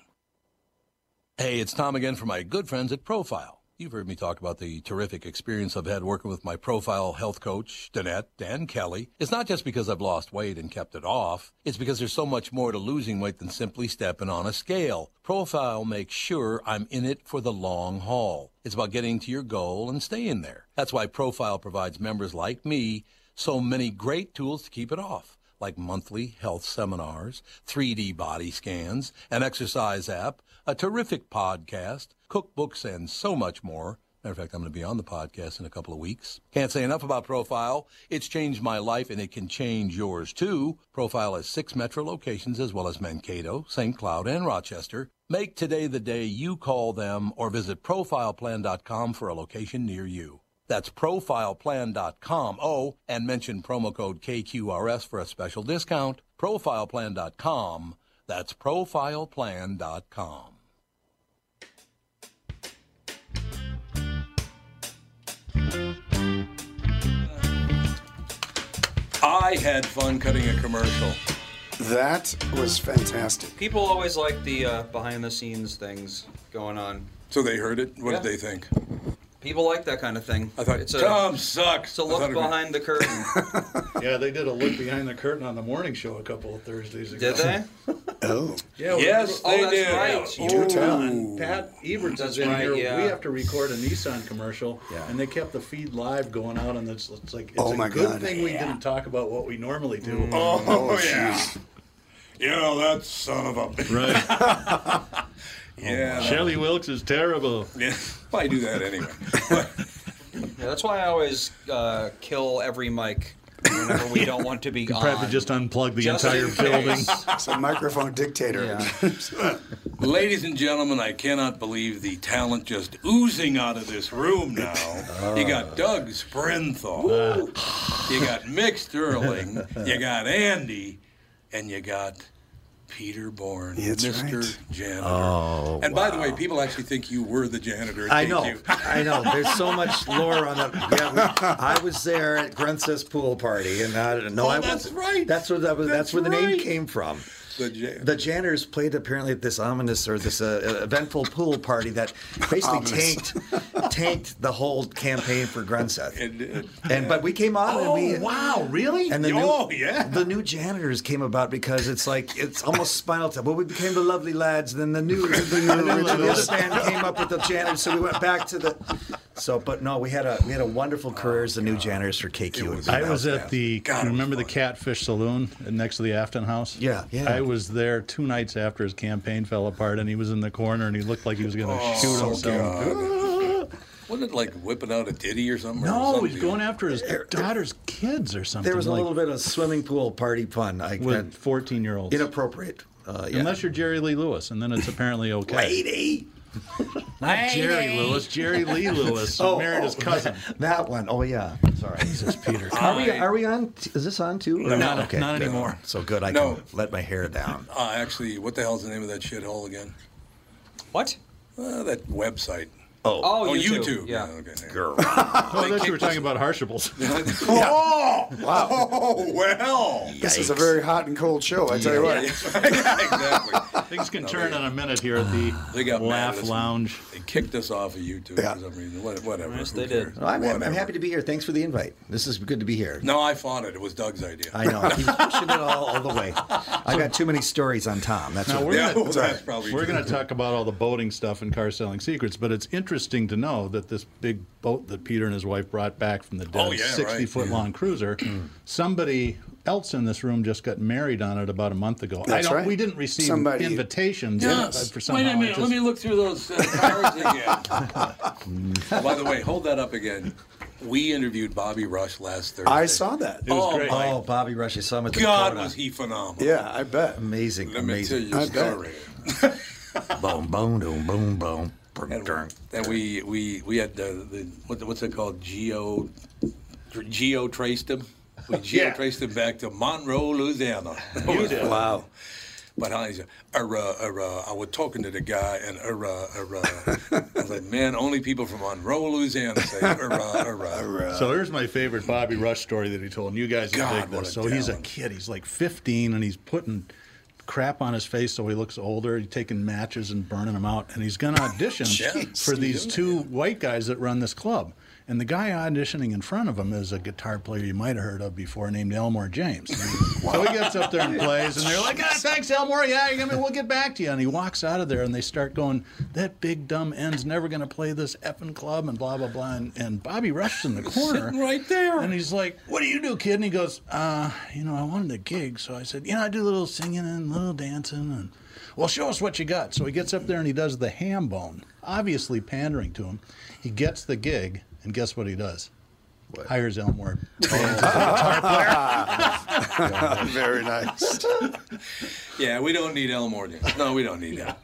Hey, it's Tom again for my good friends at Profile. You've heard me talk about the terrific experience I've had working with my profile health coach, Danette Dan Kelly. It's not just because I've lost weight and kept it off. It's because there's so much more to losing weight than simply stepping on a scale. Profile makes sure I'm in it for the long haul. It's about getting to your goal and staying there. That's why Profile provides members like me so many great tools to keep it off like monthly health seminars, 3D body scans, an exercise app, a terrific podcast, cookbooks, and so much more. Matter of fact, I'm going to be on the podcast in a couple of weeks. Can't say enough about Profile. It's changed my life and it can change yours too. Profile has six metro locations as well as Mankato, St. Cloud, and Rochester. Make today the day you call them or visit profileplan.com for a location near you. That's profileplan.com. Oh, and mention promo code KQRS for a special discount. Profileplan.com. That's profileplan.com. I had fun cutting a commercial. That was fantastic. People always like the uh, behind the scenes things going on. So they heard it? What Yeah. did they think? People like that kind of thing. I thought, it's a, Tom sucks. It's a I look thought it was- behind the curtain. *laughs* Yeah, they did a look behind the curtain on the morning show a couple of Thursdays ago. Did they? *laughs* Oh. Yeah. Yes, Oh, they that's did. right. You do tell. Pat Eberts That's is in right, here. yeah. We have to record a Nissan commercial, Yeah. and they kept the feed live going out, and it's, it's like it's Oh a good God. thing we didn't talk about what we normally do. Mm. Oh, *laughs* oh yeah. jeez. You know, that son of a. Right. Yeah. Shelley Wilkes is terrible. Yeah. Why do that anyway? *laughs* Yeah, that's why I always uh, kill every mic whenever we don't want to be *laughs* You on. probably just unplug the Just entire in building. case. *laughs* It's a microphone dictator. Yeah. Ladies and gentlemen, I cannot believe the talent just oozing out of this room now. You got Doug Sprinthal. You got Mick Sterling. You got Andy. And you got Peter Bourne, That's Mr. right. Janitor. Oh, and by the way, people actually think you were the janitor. at I know, KQ. I know. There's so much lore on that. Yeah, we, I was there at Grunseth's pool party, and I no, Oh, I that's wasn't. right. That's where that was. That's, That's where the name came from. The janitor. The janitors played apparently at this ominous or this uh, eventful pool party that basically Ominous. tanked tanked the whole campaign for Grunseth. It did. And but we came on and we Oh, wow, really? and the Oh, new yeah. the new janitors came about because it's like it's almost Spinal Tap. Well, we became the Lovely Lads. And then the new the, new, *laughs* the other band came up with the janitors, so we went back to the. So, but no, we had a we had a wonderful career as the new janitors for KQ. I was at the God, remember the. Catfish Saloon next to the Afton House. Yeah, yeah. I was there two nights after his campaign fell apart, and he was in the corner, and he looked like he was going to Oh, shoot himself. Wasn't it like whipping out a ditty or something? or No, something? he's going after his daughter's kids or something. there was a like, little bit of swimming pool party fun. I with fourteen-year-olds. inappropriate. Uh, yeah. Unless you're Jerry Lee Lewis, and then it's apparently okay. lady. Not Jerry Lewis, Jerry Lee Lewis, Oh, married his oh, cousin. *laughs* That one. Oh yeah. Sorry. *laughs* Jesus, Peter. Are we are we on? Is this on too? or No, Okay, not good. anymore. So good. I No. can let my hair down. Uh, actually, what the hell's the name of that shithole again? What? Uh, that website. Oh, Oh, Oh, you you two. two. Yeah. okay. girl. Oh, *laughs* I thought you were talking about Harshables. *laughs* *laughs* Oh, wow. Oh well. This is a very hot and cold show, I tell you what. yeah, exactly. Things can turn in a minute here at the They got Laugh. Lounge. They kicked us off of YouTube Yeah. for some reason. Whatever. Yes, Who they did. Well, I'm, I'm happy to be here. Thanks for the invite. This is good to be here. No, I fought it. It was Doug's idea. I know. He's pushing it all, all the way. I got too many stories on Tom. That's Now what we're Yeah, gonna well, that's probably we're going to talk about all the boating stuff and car selling secrets, but it's interesting to know that this big boat that Peter and his wife brought back from the dead, Oh, yeah, 60 right. foot long cruiser, *clears throat* somebody else in this room just got married on it about a month ago. I That's don't, right. We didn't receive Somebody- invitations. Yes. but for Wait a minute. just- Let me look through those uh, cards again. *laughs* By the way, hold that up again. We interviewed Bobby Rush last Thursday. I saw that. It was Oh, great. my Oh, Bobby Rush. I saw him at the God, Dakota. was he phenomenal. Yeah, I bet. amazing. Let me tell amazing. you a I bet. story. *laughs* boom, boom, boom, boom, boom. And, and we, we, we had the, the what, what's it called? Geo, geo traced him. We *laughs* geo traced him back to Monroe, Louisiana. You *laughs* did. Wow. But I, uh, uh, uh, I was talking to the guy, and uh, uh, uh, *laughs* I was like, man, only people from Monroe, Louisiana say uh, uh, uh. So here's my favorite Bobby Rush story that he told, and you guys will God, dig what this. a So he's a kid. He's like 15, and he's putting crap on his face so he looks older. He's taking matches and burning them out, and he's going *laughs* to audition Jeez, for he's these two white guys that run this club. And the guy auditioning in front of him is a guitar player you might have heard of before named Elmore James. *laughs* So he gets up there and plays, and they're like, ah, thanks, Elmore. Yeah, you're gonna, we'll get back to you. And he walks out of there, and they start going, that big dumb end's never going to play this effing club, and blah, blah, blah. And, and Bobby Rush's in the corner. Sitting right there. And he's like, what do you do, kid? And he goes, uh, you know, I wanted a gig. So I said, you know, I do a little singing and a little dancing. And, well, show us what you got. So he gets up there and he does the ham bone, obviously pandering to him. He gets the gig, and guess what he does? Hires Elmore. *laughs* *laughs* *laughs* Very nice. Yeah, we don't need Elmore. James. No, we don't need him.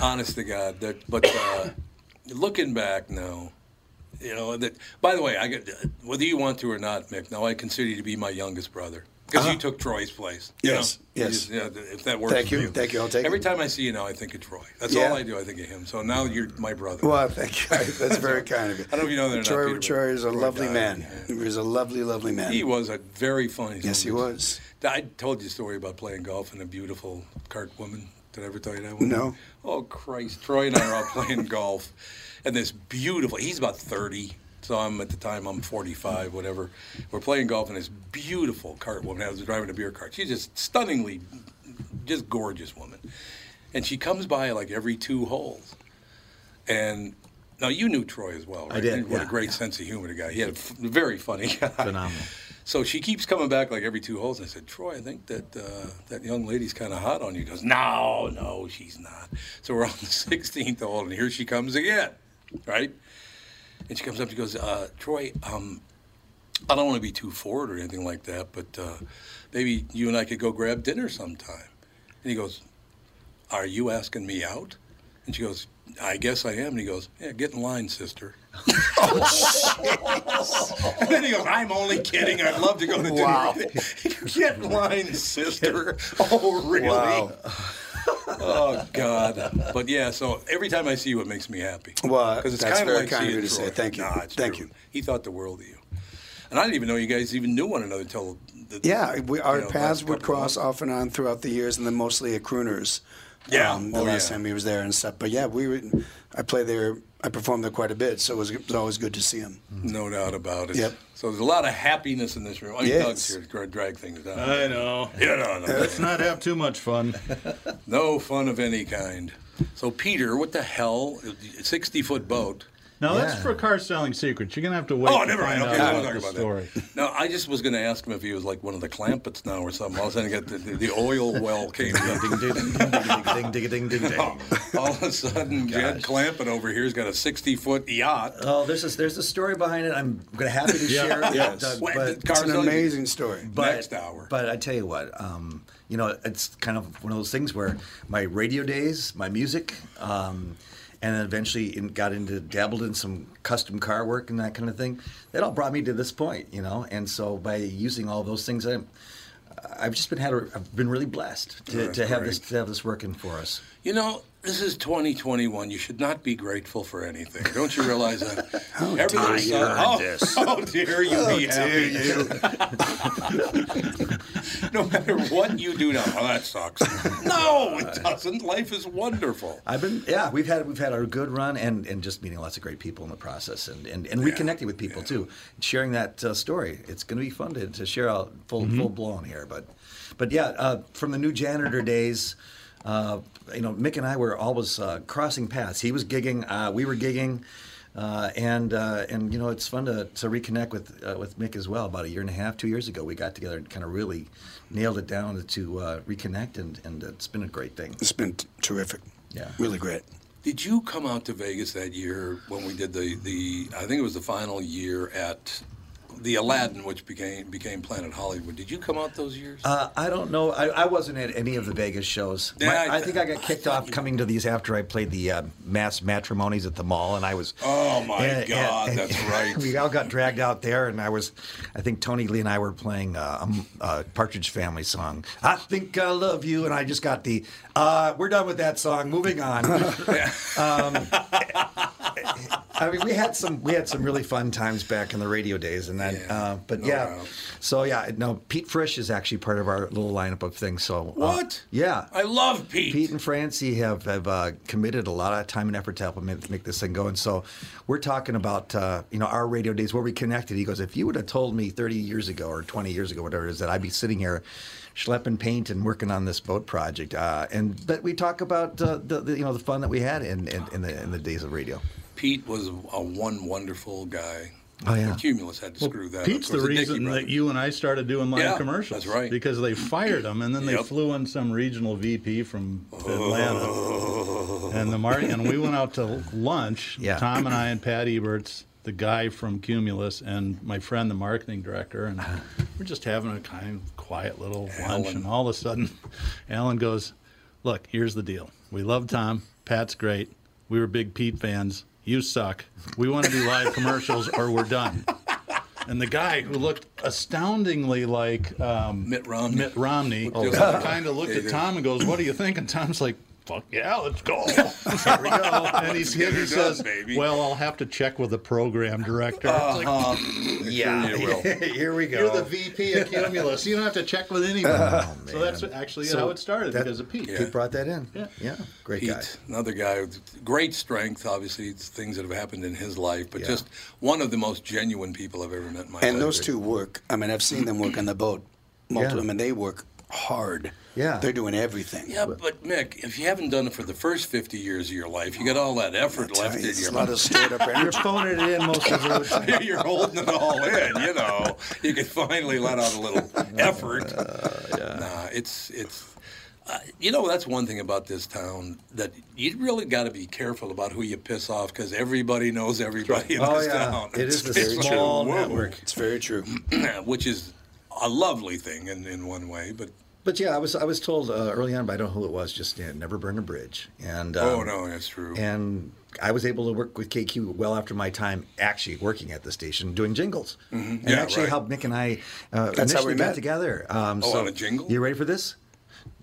Honest to God, that. But uh, looking back now, you know that. By the way, I get whether you want to or not, Mick. Now I consider you to be my youngest brother because you uh-huh. took Troy's place. Yes, know? You yes. just- if that works Thank for you, you. thank you, I'll take it. Every it. time I see you now, I think of Troy. That's Yeah. all I do. I think of him. So now you're my brother. Well, thank you. *laughs* That's very kind of you. I don't know if you know that or not, Troy, is a Troy lovely died, man. yeah. He was a lovely, lovely man. He was a very funny. Yes, he son of a- was. I told you a story about playing golf and a beautiful cart woman. Did I ever tell you that one? No. Oh Christ! Troy and I are out *laughs* playing golf, and this beautiful. He's about thirty, so I'm at the time I'm 45, whatever. We're playing golf, and this beautiful cart woman. I was driving a beer cart. She's just stunningly, just gorgeous woman, and she comes by like every two holes, and. Now you knew Troy as well, right? I did, What a yeah, great sense of humor, the guy. He had a f- very funny guy. Phenomenal. So she keeps coming back like every two holes. I said, Troy, I think that uh, that young lady's kind of hot on you. He goes, No, no, she's not. So we're on the *laughs* 16th hole, and here she comes again, right? And she comes up. And she goes, uh, Troy, um, I don't want to be too forward or anything like that, but uh, maybe you and I could go grab dinner sometime. And he goes, Are you asking me out? And she goes, I guess I am. And he goes, Yeah, get in line, sister. *laughs* And then he goes, I'm only kidding. I'd love to go to dinner. Wow. *laughs* Get in line, sister. *laughs* Oh, really? Wow. Oh, God. But yeah, so every time I see you, it makes me happy. Well, Because it's that's kind of very like kind of you to say. Thank you. Nah, Thank true. you. He thought the world of you. And I didn't even know you guys even knew one another until. The, Yeah, we, our you know, paths would cross off and on throughout the years, and then mostly at Crooners. Yeah. um, the Oh, last yeah. time he was there and stuff. But yeah, we were, I played there. I performed there quite a bit, so it was, it was always good to see him. No doubt about it. Yep. So there's a lot of happiness in this room. I mean, Yes. Doug's here to drag things down. I know. Yeah, no, no. Let's not have too much fun. *laughs* No fun of any kind. So, Peter, what the hell? 60 foot boat. Now that's for car selling secrets. You're gonna have to wait. Oh, to never mind. Okay, we'll about talk about story. that. No, I just was going to ask him if he was like one of the Clampetts now or something. All of a sudden, got the, the, the oil well came *laughs* in. ding, ding, ding, ding, ding, ding, ding, ding, ding. *laughs* All of a sudden, Jed Clampett over here's got a 60 foot yacht. Oh, there's a, there's a story behind it. I'm gonna happy to share it. Yes. Doug, Wait, but, It's an amazing story. but, next hour. But I tell you what, um, you know, it's kind of one of those things where my radio days, my music, um, and then eventually in, got into dabbled in some custom car work and that kind of thing. That all brought me to this point, you know. And so by using all those things, I, I've just been had a, I've been really blessed to, that's to have great. this to have this working for us. You know, This is 2021. You should not be grateful for anything. Don't you realize that? *laughs* Oh, Everything's dear. so- oh, This. *laughs* oh, dear, you Oh, be dear happy. *laughs* no matter what you do now, oh, that sucks. *laughs* No, it doesn't. Life is wonderful. I've been yeah we've had we've had our good run and, and just meeting lots of great people in the process and, and, and reconnecting with people too sharing that uh, story it's going to be fun to, to share out full Mm-hmm. full blown here but but yeah uh, from the new janitor days uh, you know Mick and I were always uh, crossing paths he was gigging uh, we were gigging uh, and uh, and you know it's fun to, to reconnect with uh, with Mick as well. About a year and a half, two years ago, we got together and kind of really nailed it down to uh, reconnect, and, and it's been a great thing. It's been t- terrific. Yeah, really great. Did you come out to Vegas that year when we did the, the I think it was the final year at the Aladdin, which became became Planet Hollywood. Did you come out those years? Uh, I don't know. I, I wasn't at any of the Vegas shows. My- Yeah, I- I, think I got kicked off coming to these after I played the uh, mass matrimonies at the mall, and I was. Oh my and- and- God, and- that's *laughs* right. we all got dragged out there, and I was. I think Tony Lee and I were playing uh, a Partridge Family song. I think I love you, and I just got the. Uh, we're done with that song. Moving on. *laughs* um, I mean, we had some we had some really fun times back in the radio days, and then, uh, but no yeah, doubt. so yeah, no, Pete Frisch is actually part of our little lineup of things. So uh, What? yeah, I love Pete. Pete and Francie have have uh, committed a lot of time and effort to help make, make this thing go. And so we're talking about uh, you know our radio days where we connected. He goes, if you would have told me 30 years ago or 20 years ago, whatever it is, that I'd be sitting here schlepping paint and working on this boat project. Uh, and but we talk about uh, the, the you know the fun that we had in in, in the in the days of radio. Pete was a one wonderful guy. Oh, yeah. Cumulus had to Well, screw that. Pete's up. the It was Dickey reason brothers. that you and I started doing live Yeah, commercials. that's right. Because they fired him, and then they flew in some regional VP from oh. Atlanta, and the mar- and we went out to lunch. Yeah. Tom and I and Pat Eberts, the guy from Cumulus, and my friend, the marketing director, and we're just having a kind of quiet little lunch, and all of a sudden, Alan goes, "Look, here's the deal. We love Tom. Pat's great. We were big Pete fans. You suck. We want to do live commercials, or we're done." And the guy who looked astoundingly like um, Mitt Romney. Mitt Romney Oh, kind of looked at. Tom and goes, "What do you think?" And Tom's like, "Fuck yeah, let's go." *laughs* Here we go. And he's, Get he her says, baby. "Well, I'll have to check with the program director." Uh-huh. Yeah, *laughs* Sure you will. *laughs* here we go. You're the VP of Cumulus. You don't have to check with anyone. so that's actually So how it started that- because of Pete. Pete brought that in. Yeah. yeah, great Pete, guy. another guy with great strength. Obviously, it's things that have happened in his life, but Yeah. just one of the most genuine people I've ever met in my And life. And those two work. I mean, I've seen them work on the boat. Multiple, Yeah. I mean, they work hard. Yeah. They're doing everything. Yeah, but Mick, if you haven't done it for the first 50 years of your life, you got all that effort Tell left you, in it's your a lot of stored up You're energy. phoning it in most of the *laughs* time. You're holding it all in, you know. You can finally let out a little *laughs* effort. Uh, Nah, it's it's. Uh, you know, that's one thing about this town that you really got to be careful about who you piss off because everybody knows everybody in Oh, this yeah. town. It is the It's- it's small whoa. network. It's very true. *clears throat* which is a lovely thing in, in one way, but But yeah, I was I was told uh, early on, but I don't know who it was. Just yeah, never burn a bridge. And oh um, no, that's true. And I was able to work with KQ well after my time actually working at the station doing jingles, and Yeah, actually right. helped Nick and I uh, That's how we initially got met. together. Um, Oh, so on a jingle? You ready for this?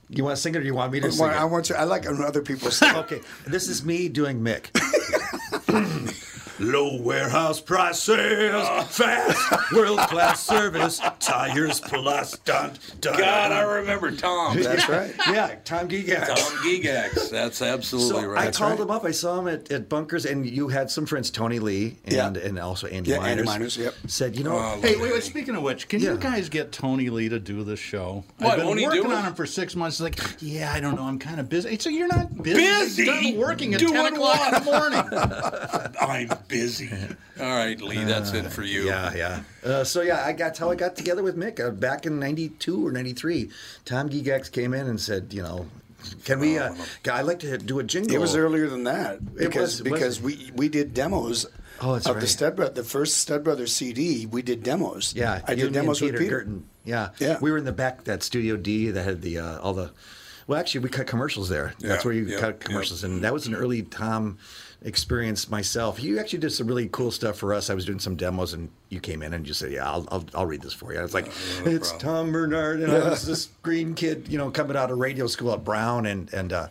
You want to sing it, or you want me to sing Well, I it? want to. I like other people. *laughs* Okay, this is me doing Mick. *laughs* *laughs* Low warehouse prices, ah. fast world class service, tires plus. Dun, dun, God, I remember Tom. That's right. Yeah, Tom Gegax. Tom Gegax. That's absolutely So right. I called him up. I saw him at, at Bunkers, and you had some friends, Tony Lee and Yeah. and also Andy Yeah, Miners. Andy Miners, yep. Said, you know, Oh, Hey, wait, wait. Speaking of which, can Yeah. you guys get Tony Lee to do this show? What, I've been won't he do working on him for six months. He's like, yeah, I don't know. I'm kind of busy. So you're not busy. Busy? You're done working at Doing 10 o'clock in the morning. *laughs* I'm busy. *laughs* All right, Lee, that's it for you. yeah, yeah. Uh, so yeah, I got how I got together with Mick uh, back in '92 or '93. Tom Gegax came in and said, you know, can we? Uh, I'd like to do a jingle. It was earlier than that was- because was because it? we we did demos. Oh, that's of right. the Stud Brothers, the first Stud Brothers CD. We did demos. Yeah, I did and me and demos with Peter Peter. Girton. Yeah, Yeah. We were in the back that Studio D that had the uh, all the. Well, actually, we cut commercials there. That's Yeah, where you yeah, cut yeah. commercials, and that was an early Tom experience myself. You actually did some really cool stuff for us. I was doing some demos, and you came in and you said, "Yeah, I'll I'll, I'll read this for you." I was like, no "It's problem. Tom Barnard," and I was this green kid, you know, coming out of radio school at Brown, and and. Uh,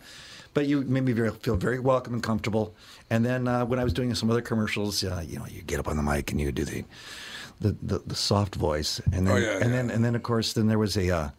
but you made me very, feel very welcome and comfortable. And then uh, when I was doing some other commercials, uh, you know, you get up on the mic and you do the the, the, the soft voice, and then Oh, yeah, and yeah. then and then of course then there was a uh,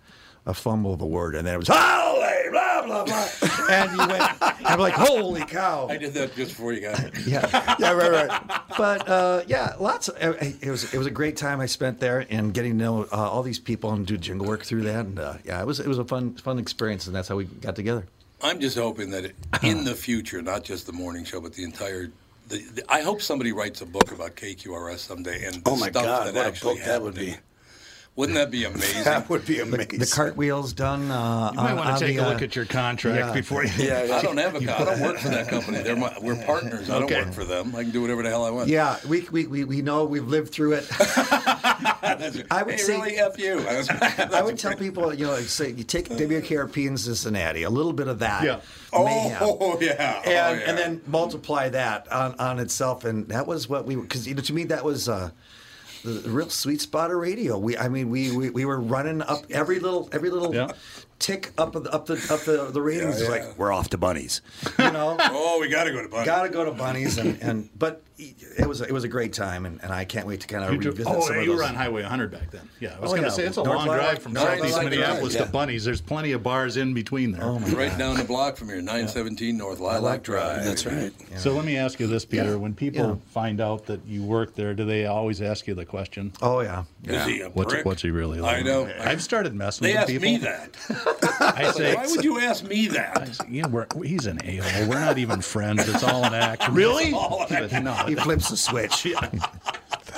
a fumble of a word, and then it was holy blah blah blah, *laughs* and you went, I'm like, holy cow! I did that just before you got here. *laughs* Yeah, yeah, right, right. But uh, yeah, lots. Of, uh, it was it was a great time I spent there and getting to know uh, all these people and do jingle work through that, and uh, yeah, it was it was a fun fun experience, and that's how we got together. I'm just hoping that it, in the future, not just the morning show, but the entire. The, the, I hope somebody writes a book about KQRS someday and the Oh my stuff God, that what a actually book that would be. Wouldn't that be *laughs* amazing? That would be amazing. the cartwheels done. Uh, You might on- want to take the, a uh, look at your contract yeah. before you. Yeah, *laughs* yeah. I don't have a. co- I don't work for that company. They're my, we're *laughs* partners. I don't Okay. work for them. I can do whatever the hell I want. Yeah, we, we, we, we know we've lived through it. I would hey, say- really, f you. I would tell people, you know, say you take WKRP in Cincinnati, a little bit of that. Yeah. mayhem. Oh yeah. and oh, yeah. and then multiply that on, on itself, and that was what we because you know to me that was uh, the, the real sweet spot of radio. We I mean we we, we were running up every little every little Yeah. tick up of the, up the up the the ratings. Yeah, It's yeah. like we're off to bunnies, you know. *laughs* Oh, we got to go to Bunny. Got to go to bunnies, and, and but it was it was a great time, and, and I can't wait to kind of You drove- revisit oh, some yeah, of you those. were on Highway 100 back then. Yeah, I was Oh, going to yeah. say it's a North long Lilac- drive from North Southeast Lilac Minneapolis Drive, to yeah. Bunnies. There's plenty of bars in between there. Oh my right God. down the block from here, 917 North Lilac Drive. That's right. So let me ask you this, Peter. Yeah. When people Yeah. find out that you work there, do they always ask you the question? Oh yeah, Is he a What's, prick? what's he really like? I know. I've started messing They with ask people. me that. *laughs* I say, Why would you ask me that? Yeah, he's an a-hole. We're not even friends. It's all an act. *laughs* Really? all an act. *laughs* No, he flips the switch. *laughs*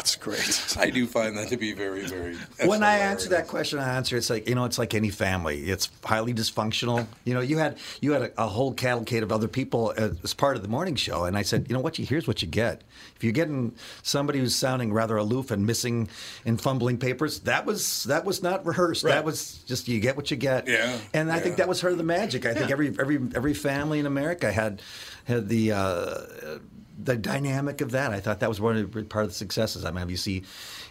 That's great. I do find that to be very, very. when I hilarious. answer that question, I answer it's like you know, it's like any family. It's highly dysfunctional. You know, you had you had a, a whole cavalcade of other people as, as part of the morning show, and I said, you know what, you here's what you get. If you're getting somebody who's sounding rather aloof and missing and fumbling papers, that was that was not rehearsed. That was just you get what you get. Yeah, and I think that was her the magic. I think every every every family in America had had the. Uh, the dynamic of that, I thought that was one of the part of the successes. I mean, you see,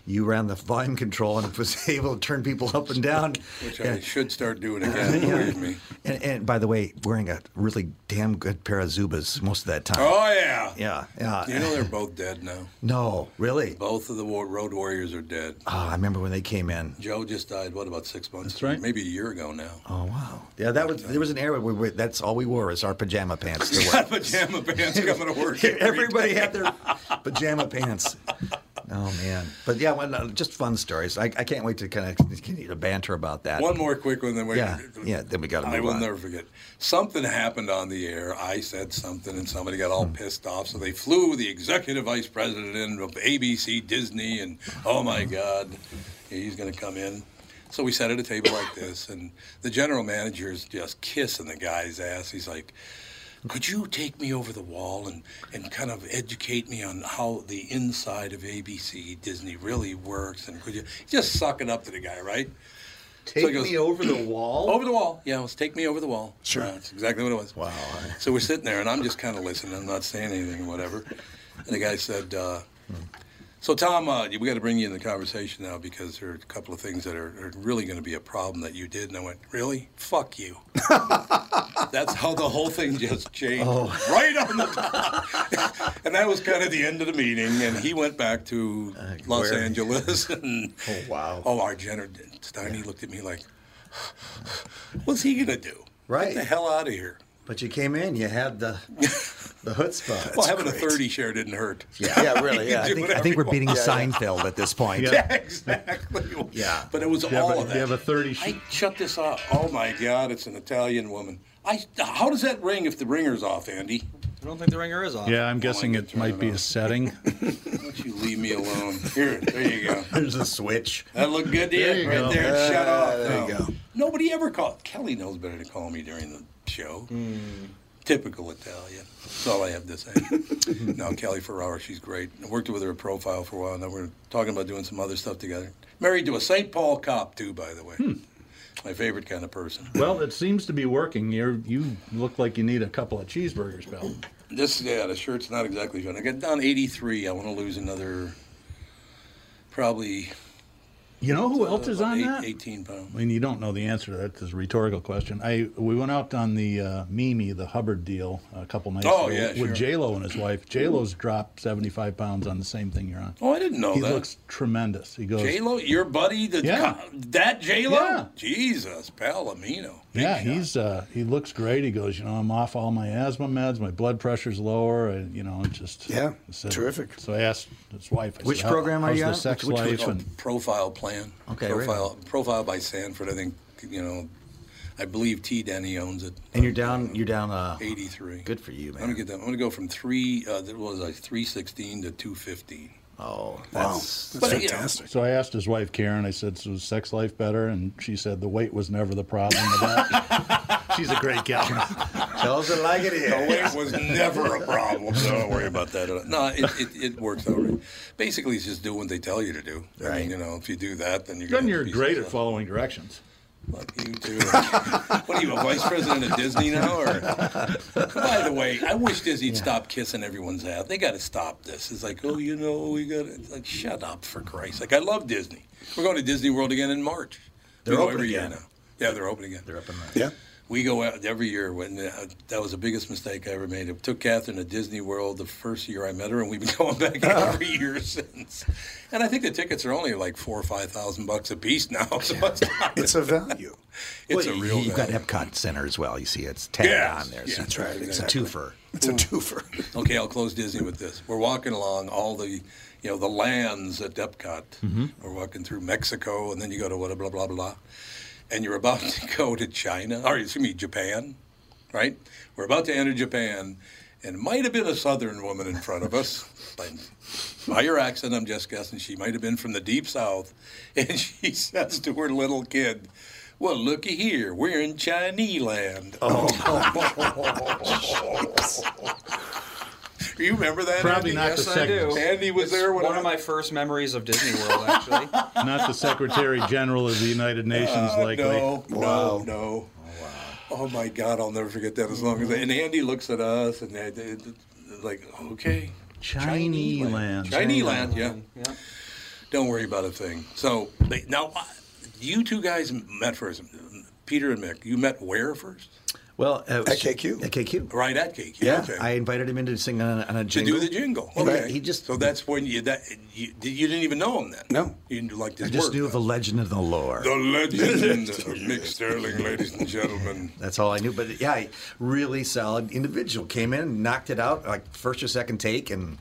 you ran the volume control and *laughs* was able to turn people up and down. Which I Yeah. should start doing *laughs* again. Believe me. And, and by the way, wearing a really damn good pair of Zubaz most of that time. Oh yeah. Yeah, yeah. You know they're both dead now. no, really? Both of the war- road warriors are dead. Oh, I remember when they came in. Joe just died. What about six months? That's right. Maybe a year ago now. Oh wow. Yeah, that was there was an era where we, that's all we wore is our pajama pants. to Got wear. pajama pants coming to work. *laughs* every Everybody day. had their pajama pants. Oh man, but yeah, well, just fun stories. I, I can't wait to kind of continue to banter about that. One more quick one, then we. Yeah, yeah. Then we got to I will on. never forget. Something happened on the air. I said something, and somebody got all hmm. pissed off. So they flew the executive vice president in of ABC, Disney, and oh my hmm. God, he's going to come in. So we sat at a table like this, and the general manager is just kissing the guy's ass. He's like, could you take me over the wall and, and kind of educate me on how the inside of ABC Disney really works? And could you just suck it up to the guy, right? Take So goes, me over the wall. Over the wall. Yeah, let's take me over the wall. Sure. Yeah, that's exactly what it was. Wow. So we're sitting there, and I'm just kind of listening. I'm not saying anything, whatever. And the guy said, uh, "So Tom, uh, we got to bring you in the conversation now because there are a couple of things that are, are really going to be a problem that you did." And I went, "Really? Fuck you." *laughs* That's how the whole thing just changed, right on the top. *laughs* and that was kind of the end of the meeting. And he went back to Los where? Angeles. *laughs* And Oh, wow. Oh, our general Steiny looked at me like, "What's he gonna do? Right. Get the hell out of here." But you came in, you had the the chutzpah. well, having a thirty share didn't hurt. Yeah, yeah, really. *laughs* Yeah, I think, I think we're beating want. Seinfeld at this point. Yeah, exactly. *laughs* Yeah. But it was You all a, of that. you have a 30 I shut this off. Oh my God, it's an Italian woman. I. How does that ring if the ringer's off, Andy? I don't think the ringer is off. Yeah, I'm oh, guessing it might be a setting. *laughs* Why don't you leave me alone? Here, there you go. There's a switch. That looked good to you, There you right go. there. Shut uh, off. there you oh. go. Nobody ever called. Kelly knows better to call me during the show. Mm. Typical Italian. That's all I have to say. *laughs* no, Kelly Ferrara, she's great. I worked with her at Profile for a while. Now we're talking about doing some other stuff together. Married to a St. Paul cop, too, by the way. Hmm. My favorite kind of person. Well, it seems to be working. You're, you look like you need a couple of cheeseburgers, pal. This, yeah, the shirt's not exactly fun. I got down 83. I want to lose another, probably You know who else is on eight- that? 18 pounds. I mean, you don't know the answer to that. It's a rhetorical question. I we went out on the uh, Mimi, the Hubbard deal, a couple nights Oh, ago yeah, with sure. J Lo and his wife. J Lo's dropped seventy five pounds on the same thing you're on. Oh, I didn't know he that. looks tremendous. He goes, J Lo, your buddy, the Yeah. co- that J Lo, Yeah. Jesus, Palomino. Big yeah, shot. he's uh, he looks great. He goes, you know, I'm off all my asthma meds. My blood pressure's lower. And, you know, it just Yeah, said- terrific. So I asked his wife. I Which said, program are you on? sex Which- which- life? Oh, and profile plan. Okay, right profile profile by Sanford. I think you know. I believe T. Denny owns it. And you're down. You're down. Uh, 83. Good for you, man. I'm gonna get that. I'm gonna go from three. Uh, that was like 316 to 215. Oh, Wow, that's that's But, you know, fantastic. So I asked his wife Karen. I said, "So is sex life better?" And she said, "The weight was never the problem." With that. *laughs* She's a great gal. tells it like it is. The weight was never a problem, so *laughs* don't worry about that. No, it, it, it works out right. Basically, it's just do what they tell you to do. I mean, you know, if you do that, then you're Then you're great at following directions. Fuck you too. *laughs* what are you, a vice president of Disney now? Or by the way, I wish Disney'd stop kissing everyone's ass. They got to stop this. It's like, oh, you know, we got to like shut up for Christ. Like I love Disney. We're going to Disney World again in March. They're we go open again. year now. Yeah, they're open again. They're up in there. Yeah. We go out every year. When uh, that was the biggest mistake I ever made. It took Catherine to Disney World the first year I met her, and we've been *laughs* going back every year since. And I think the tickets are only like four or five thousand bucks a piece now. *laughs* So it's, not, It's a value. *laughs* it's Well, a real. You've got value. Epcot Center as well. You see, it's tagged Yes, on there. yeah, so that's right, It's exactly. a twofer. It's a twofer. Okay, I'll close Disney with this. We're walking along all the, you know, the lands at Epcot. We're walking through Mexico, and then you go to what, blah blah blah, and you're about to *laughs* go to China, or excuse me, Japan, right? We're about to enter Japan, and it might have been a Southern woman in front of us. *laughs* By, by your accent, I'm just guessing she might have been from the deep South, *laughs* and she says to her little kid. Well, looky here, we're in Chinese land. Oh. *laughs* you remember that? Probably Andy? not Yes, the I second. do. Andy was It's there when one I- of my first memories of Disney World, *laughs* actually. Not the Secretary General of the United Nations, Uh, likely. No, no, no. Oh my God, I'll never forget that as long as. And Andy looks at us and they, they, they- like, okay, Chinese land. Chinese land, yeah. Yeah. Don't worry about a thing. So they, now, uh, you two guys met first. Peter and Mick, you met where first? Well, uh, At KQ. At KQ. Right at KQ. Yeah, okay. I invited him in to sing on a, on a to do the jingle. Okay. He just so that's when you that you, you didn't even know him then. No. you didn't like this I just work. knew of the legend of the lore. The legend *laughs* of Mick Sterling, ladies and gentlemen. That's all I knew. But yeah, really solid individual. Came in, knocked it out like first or second take, and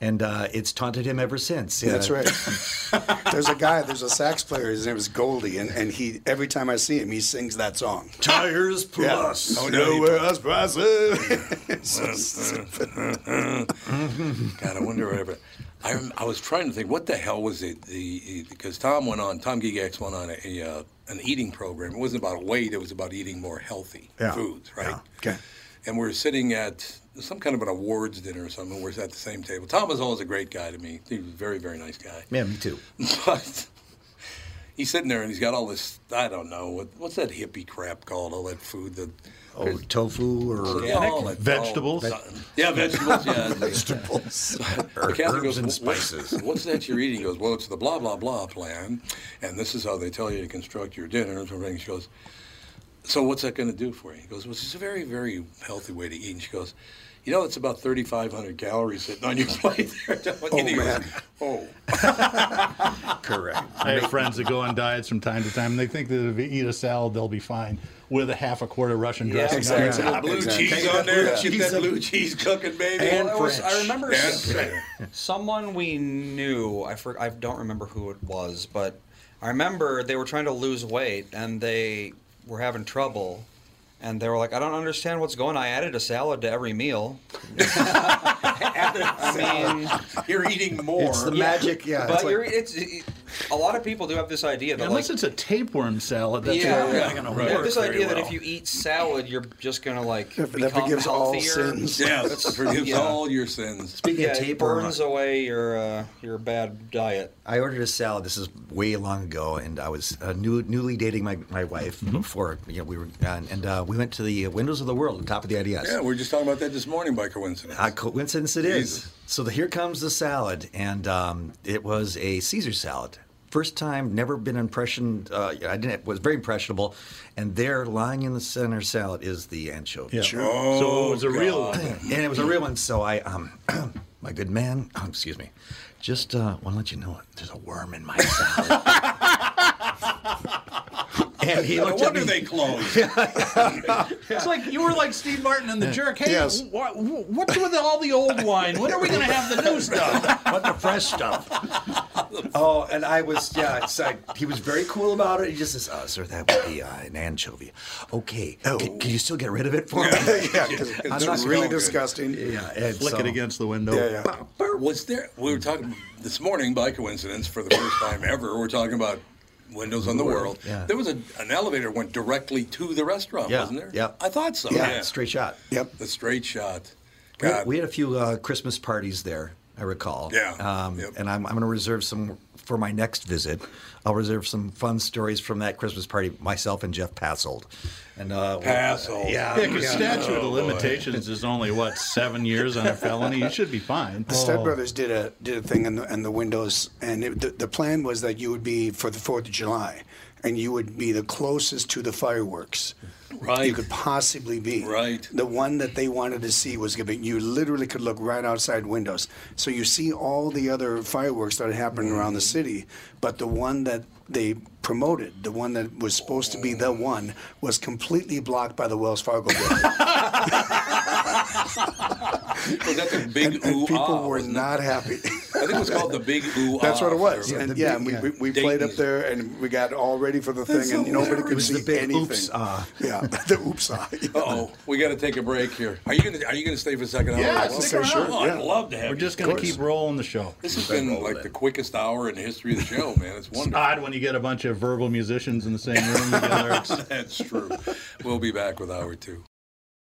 and uh, it's taunted him ever since. Yeah. That's right. *laughs* there's a guy, there's a sax player, his name is Goldie, and, and he every time I see him, he sings that song. Tires Yeah. plus. Oh, no, else prices. *laughs* *laughs* God, I wonder whatever. I, rem- I was trying to think what the hell was it the because Tom went on Tom Gegax went on a, a uh, an eating program. It wasn't about weight; it was about eating more healthy Yeah. foods, right? Yeah. Okay. And we're sitting at some kind of an awards dinner or something. We're at the same table. Tom was always a great guy to me. He was a very very nice guy. Yeah, me too. *laughs* But he's sitting there and he's got all this I don't know what what's that hippie crap called? All that food that. Oh, tofu or Yeah, all Vegetables? all- yeah, vegetables. Yeah, *laughs* Vegetables. *laughs* Herbs goes, and spices. What's that you're eating? He goes, well, it's the blah blah blah plan, and this is how they tell you to construct your dinner. And everything. She goes, so what's that going to do for you? He goes, well, it's a very very healthy way to eat. And she goes, you know, it's about 3,500 calories sitting on your *laughs* plate there. And oh, he goes, man. oh, *laughs* Correct. I have friends that go on diets from time to time, and they think that if they eat a salad, they'll be fine with a half a quart of Russian dressing. exactly. a little blue Exactly. cheese on there. Yeah. Get that blue cheese cooking, baby. Well, it was- I remember And s- French. *laughs* someone we knew. I for, I don't remember who it was, but I remember they were trying to lose weight and they were having trouble. And they were like, I don't understand what's going on. I added a salad to every meal. *laughs* I mean, *laughs* You're eating more. It's the magic. Yeah. but it's like- you're, it's it, a lot of people do have this idea that Unless like, it's a tapeworm salad, that's yeah, not yeah. going to They have work. this very idea that if you eat salad, you're just gonna like That become forgives all healthier. sins. *laughs* Yeah, that forgives Yeah. all your sins. Speaking Yeah, of it tapeworm, burns away your uh, your bad diet. I ordered a salad. This is way long ago, and I was uh, new, newly dating my, my wife before you know we were, uh, and uh, we went to the Windows of the World, on top of the IDS. Yeah, we were just talking about that this morning by coincidence. Uh, coincidence it is. Jesus. So the, here comes the salad, and um, it was a Caesar salad. first time, never been impressioned. Uh, I didn't. Was very impressionable, and there, lying in the center salad, is the anchovy. Yeah. Sure. So it was a real one. *clears throat* and it was a real one. So I, um, *clears throat* my good man, oh, *clears throat* excuse me, just uh, want to let you know there's a worm in my salad. *laughs* and he *laughs* No looked at wonder me. they closed. *laughs* It's like you were like Steve Martin and the jerk. Hey, Yes. wha- wha- what's with all the old wine? When are we going to have the new *laughs* stuff? What the fresh stuff? oh, and I was yeah. It's like, he was very cool about it. He just says, "Oh, sir, that would be uh, an anchovy." Okay, Oh. can, can you still get rid of it for me? yeah, because I'm it's not really gonna- disgusting. Yeah, and Flick so- it against the window. Yeah, yeah. Was there? We were talking this morning by coincidence for the first time ever. We're talking about windows on the world. Yeah. There was a, an elevator went directly to the restaurant, Yeah, wasn't there? yeah. I thought so. Yeah, Yeah, straight shot. Yep. The straight shot. We had, God. we had a few uh, Christmas parties there. I recall. Yeah, Um, yep. And I'm, I'm going to reserve some for my next visit. I'll reserve some fun stories from that Christmas party. Myself and Jeff Passold. And uh, Passold. Yeah. Yeah, because yeah. statute of limitations is only what seven years on a felony. You should be fine. The Step Brothers did a did a thing in the, in the windows, and it, the, the plan was that you would be for the Fourth of July, and you would be the closest to the fireworks Right. you could possibly be. Right. The one that they wanted to see was gonna. You literally could look right outside windows, so you see all the other fireworks that are happening mm. around the city, but the one that they promoted, the one that was supposed to be the one, was completely blocked by the Wells Fargo building. Was that the big and, and people were wasn't it? happy. I think it was called the big *laughs* ooh That's what it was. firework. And yeah, big- we, yeah. we, we played up there and we got all ready for the thing, and nobody could It was see the big anything. oops, ah. *laughs* Yeah, *laughs* the oops ah. Yeah. Uh-oh, we got to take a break here. Are you gonna Are you gonna stay for a second? hour? Yeah, Oh, stick around. Oh, I'd love to have. We're you. just going to keep rolling the show. This has been like the quickest hour in the history of the show, man. It's It's odd when you get a bunch of verbal musicians in the same room together. *laughs* That's true. We'll be back with hour two.